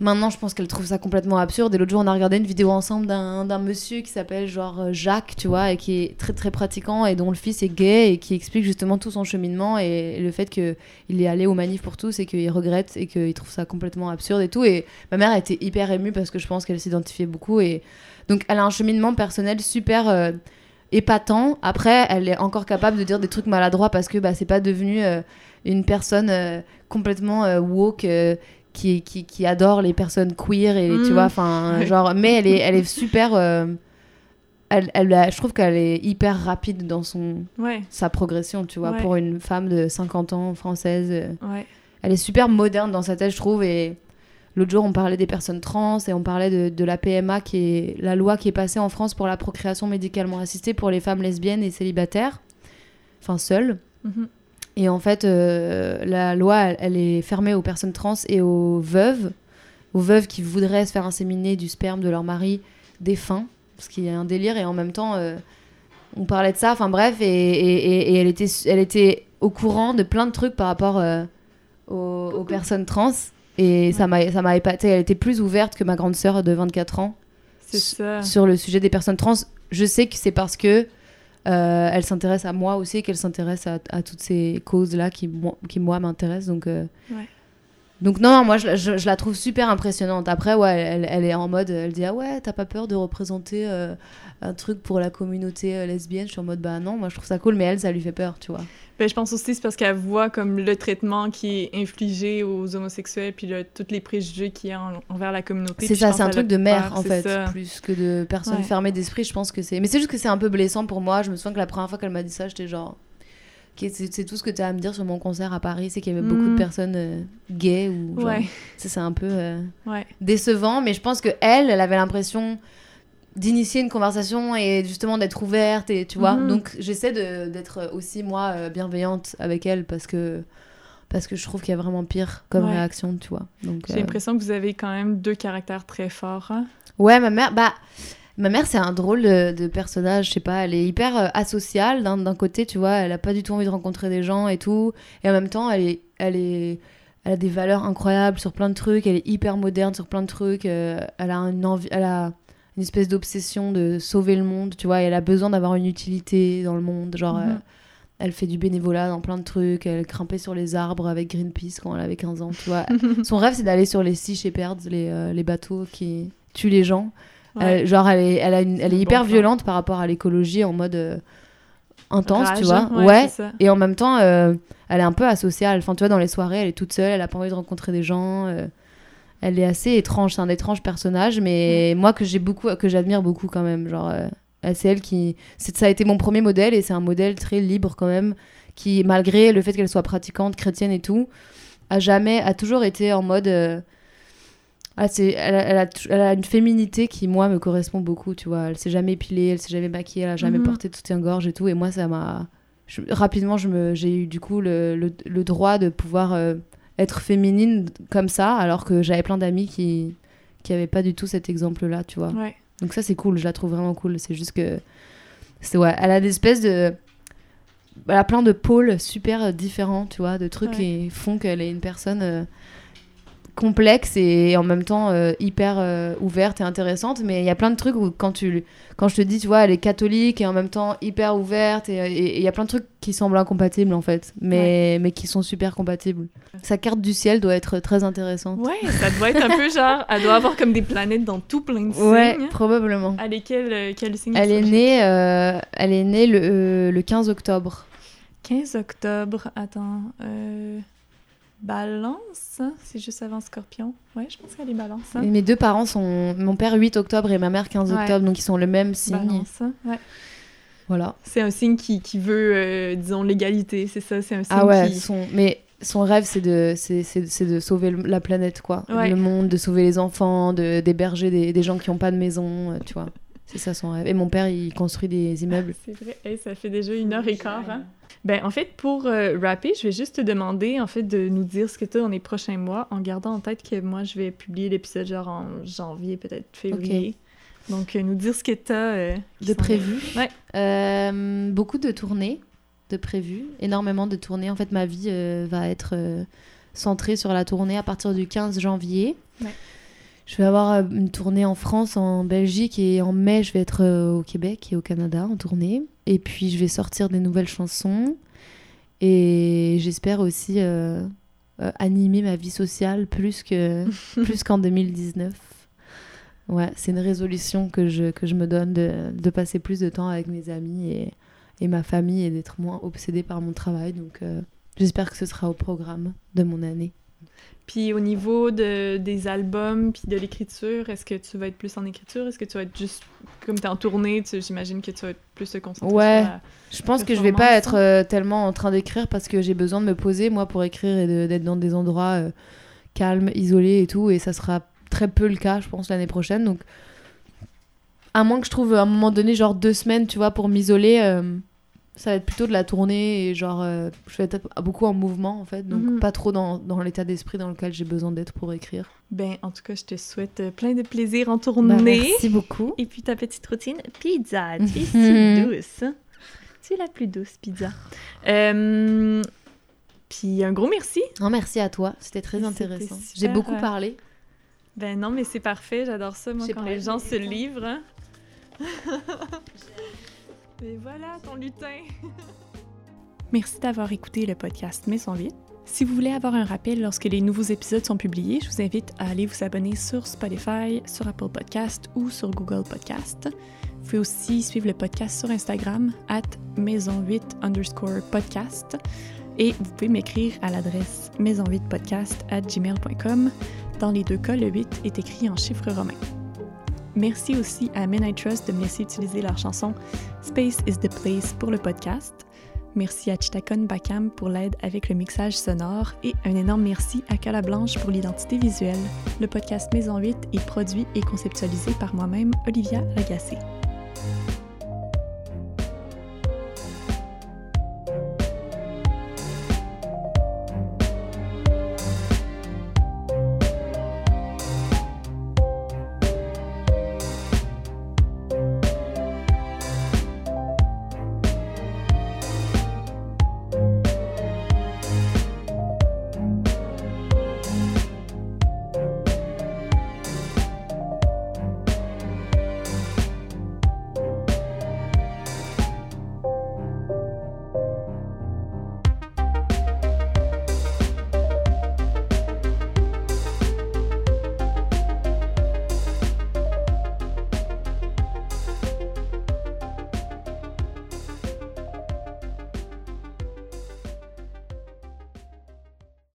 maintenant, je pense qu'elle trouve ça complètement absurde. Et l'autre jour, on a regardé une vidéo ensemble d'un monsieur qui s'appelle genre euh, Jacques, tu vois, et qui est très, très pratiquant et dont le fils est gay et qui explique justement tout son cheminement et, le fait qu'il est allé aux manifs pour tous et qu'il regrette et qu'il trouve ça complètement absurde et tout. Et ma mère a été hyper émue parce que je pense qu'elle s'identifiait beaucoup. Et donc, elle a un cheminement personnel super. euh, épatant. Après, elle est encore capable de dire des trucs maladroits parce que bah, c'est pas devenu euh, une personne complètement woke qui, qui, qui adore les personnes queer et tu Mm. vois, enfin, Ouais. genre, mais elle est, elle est super. euh, elle, elle a- je trouve qu'elle est hyper rapide dans son, Ouais, sa progression, tu vois, Ouais. pour une femme de 50 ans française. euh, ouais. elle est super moderne dans sa tête, je trouve. Et l'autre jour, on parlait des personnes trans et on parlait de, de la PMA, qui est la loi qui est passée en France pour la procréation médicalement assistée pour les femmes lesbiennes et célibataires, enfin seules. Mhm. Et en fait, euh, la loi, elle, elle est fermée aux personnes trans et aux veuves, aux veuves qui voudraient se faire inséminer du sperme de leur mari défunt, parce qu'il y a un délire. Et en même temps, euh, on parlait de ça. Enfin bref, et, et- et- et elle, était, elle était au courant de plein de trucs par rapport euh, aux, aux personnes trans. Et ça m'a ça m'a épaté. Elle était plus ouverte que ma grande sœur de 24 ans C'est ça. sur le sujet des personnes trans. Je sais que c'est parce que euh, elle s'intéresse à moi aussi, qu'elle s'intéresse à, à toutes ces causes-là qui, moi- qui, moi, m'intéressent. Donc, euh, Ouais. donc, non, non, moi, je, je- je la trouve super impressionnante. Après, ouais, elle, elle est en mode, elle dit, ah ouais, t'as pas peur de représenter euh, un truc pour la communauté lesbienne? Je suis en mode, bah non, moi, je trouve ça cool, mais elle, ça lui fait peur, tu vois. Ben, je pense aussi que c'est parce qu'elle voit comme le traitement qui est infligé aux homosexuels puis le- tous les préjugés qu'il y a en- envers la communauté. C'est ça, c'est un truc de mère, peur, en fait, ça. plus que de personne Ouais. fermée d'esprit. Je pense que c'est. Mais c'est juste que c'est un peu blessant pour moi. Je me souviens que la première fois qu'elle m'a dit ça, j'étais genre. C'est tout ce que tu as à me dire sur mon concert à Paris, c'est qu'il y avait beaucoup de Mhm. personnes euh, gays ou. genre- Ouais, Ça, c'est un peu euh, ouais. décevant, mais je pense que elle, elle avait l'impression d'initier une conversation et justement d'être ouverte et tu vois. Mhm. Donc j'essaie d'être aussi moi euh, bienveillante avec elle parce que parce que je trouve qu'il y a vraiment pire comme Ouais. réaction, tu vois. Donc J'ai euh, l'impression que vous avez quand même deux caractères très forts. hein. Ouais, ma mère, bah, ma mère, c'est un drôle de, de personnage, je sais pas, elle est hyper euh, asociale d'un d'un côté, tu vois, elle a pas du tout envie de rencontrer des gens et tout, et en même temps, elle est, elle est, elle a des valeurs incroyables sur plein de trucs, elle est hyper moderne sur plein de trucs, euh, elle a une envie, elle a une espèce d'obsession de sauver le monde, tu vois, et elle a besoin d'avoir une utilité dans le monde, genre Mhm. euh, elle fait du bénévolat dans plein de trucs, elle grimpait sur les arbres avec Greenpeace quand elle avait 15 ans, tu vois. Son rêve c'est d'aller sur les Sea Shepherds, les, euh, les bateaux qui tuent les gens. Ouais. Genre elle est, elle a une- elle est hyper bon violente par rapport à l'écologie en mode euh, intense, tu vois. ouais. Et en même temps, euh, elle est un peu asociale. Enfin, tu vois, dans les soirées, elle est toute seule, elle a pas envie de rencontrer des gens. euh, elle est assez étrange, c'est un étrange personnage, mais moi que j'ai beaucoup, que j'admire beaucoup quand même. Genre, euh, c'est elle qui, c'est, ça a été mon premier modèle et c'est un modèle très libre quand même, qui malgré le fait qu'elle soit pratiquante, chrétienne et tout, a jamais, a toujours été en mode. euh, ah, c'est, elle, a, elle a tou- elle a une féminité qui, moi, me correspond beaucoup, tu vois. Elle s'est jamais épilée, elle s'est jamais maquillée, elle a jamais Mhm. porté de soutien-gorge et tout. Et moi, ça m'a. rapidement, j'ai eu du coup le, le, le droit de pouvoir euh, être féminine comme ça, alors que j'avais plein d'amis qui qui avaient pas du tout cet exemple-là, tu vois. Ouais. Donc ça, c'est cool, je la trouve vraiment cool. C'est juste que. C'est, ouais, elle a des espèces de. Elle a plein de pôles super différents, tu vois, de trucs Ouais. qui font qu'elle est une personne euh, complexe et en même temps euh, hyper euh, ouverte et intéressante. Mais il y a plein de trucs où quand, tu, quand je te dis, tu vois, elle est catholique et en même temps hyper ouverte, et il y a plein de trucs qui semblent incompatibles en fait, mais, mais qui sont super compatibles. Sa carte du ciel doit être très intéressante. Ouais, ça doit être un peu genre. Elle doit avoir comme des planètes dans tout plein de signes. Ouais, probablement. Elle est quel, euh, quel signe Elle est née, euh, elle est née le, le 15 octobre. 15 octobre. Attends. Balance? C'est juste avant Scorpion. Ouais, je pense qu'elle est balance. hein? Et Mes deux parents sont mon père 8 octobre et ma mère 15 Ouais. octobre, donc ils sont le même signe. Balance. Ouais. Voilà. C'est un signe qui, qui veut, euh, disons, l'égalité. C'est ça, c'est un signe Ah ouais, qui... son... mais son rêve c'est de, c'est, de sauver le- la planète, quoi. Ouais. Le monde, de sauver les enfants, de, d'héberger des, des gens qui n'ont pas de maison, euh, tu vois. C'est ça son rêve. Et mon père, il construit des immeubles. C'est vrai. Hey, ça fait déjà une heure et quart. Hein? Ben, en fait, pour euh, rapper, je vais juste te demander, en fait, de nous dire ce que tu as dans les prochains mois, en gardant en tête que moi, je vais publier l'épisode genre en janvier, peut-être février. Donc, euh, nous dire ce que tu as De prévu. Ouais. Euh, beaucoup de tournées de prévues, énormément de tournées. En fait, ma vie euh, va être euh, centrée sur la tournée à partir du 15 janvier. Ouais. Je vais avoir euh, une tournée en France, en Belgique et en mai, je vais être euh, au Québec et au Canada en tournée. Et puis, je vais sortir des nouvelles chansons. Et j'espère aussi euh, euh, animer ma vie sociale plus que plus qu'en 2019. Ouais, c'est une résolution que je, que je me donne de, de passer plus de temps avec mes amis et, et ma famille et d'être moins obsédée par mon travail. Donc euh, j'espère que ce sera au programme de mon année. Puis au niveau de, des albums puis de l'écriture, est-ce que tu vas être plus en écriture? Est-ce que tu vas être juste... Comme tu es en tournée, j'imagine que tu vas être plus te concentrer Ouais. sur la... Je pense que je vais pas être euh, tellement en train d'écrire parce que j'ai besoin de me poser, moi, pour écrire et de- d'être dans des endroits euh, calmes, isolés et tout. Et ça sera très peu le cas, je pense, l'année prochaine. Donc, à moins que je trouve à un moment donné, genre deux semaines, tu vois, pour m'isoler, euh, ça va être plutôt de la tournée et genre, euh, je vais être beaucoup en mouvement en fait. Donc, Mhm. pas trop dans, dans l'état d'esprit dans lequel j'ai besoin d'être pour écrire. Ben, en tout cas, je te souhaite euh, plein de plaisir en Bah, tournée. merci beaucoup. Et puis ta petite routine, pizza. Tu es si douce. Tu es la plus douce, pizza. Euh, puis un gros merci. Non, merci à toi, c'était très intéressant. super, J'ai beaucoup parlé. Ben non, mais c'est parfait. J'adore ça, moi, quand les gens se livrent. Mais voilà, ton lutin. Merci d'avoir écouté le podcast Maison 8. Si vous voulez avoir un rappel lorsque les nouveaux épisodes sont publiés, je vous invite à aller vous abonner sur Spotify, sur Apple Podcast ou sur Google Podcast. Vous pouvez aussi suivre le podcast sur Instagram, at maison8 underscore podcast. Et vous pouvez m'écrire à l'adresse maison8podcast at gmail.com. Dans les deux cas, le 8 est écrit en chiffres romains. Merci aussi à Men I Trust de me laisser utiliser leur chanson Space is the Place pour le podcast. Merci à Chitakon Bakam pour l'aide avec le mixage sonore et un énorme merci à Cala Blanche pour l'identité visuelle. Le podcast Maison 8 est produit et conceptualisé par moi-même, Olivia Lagacé.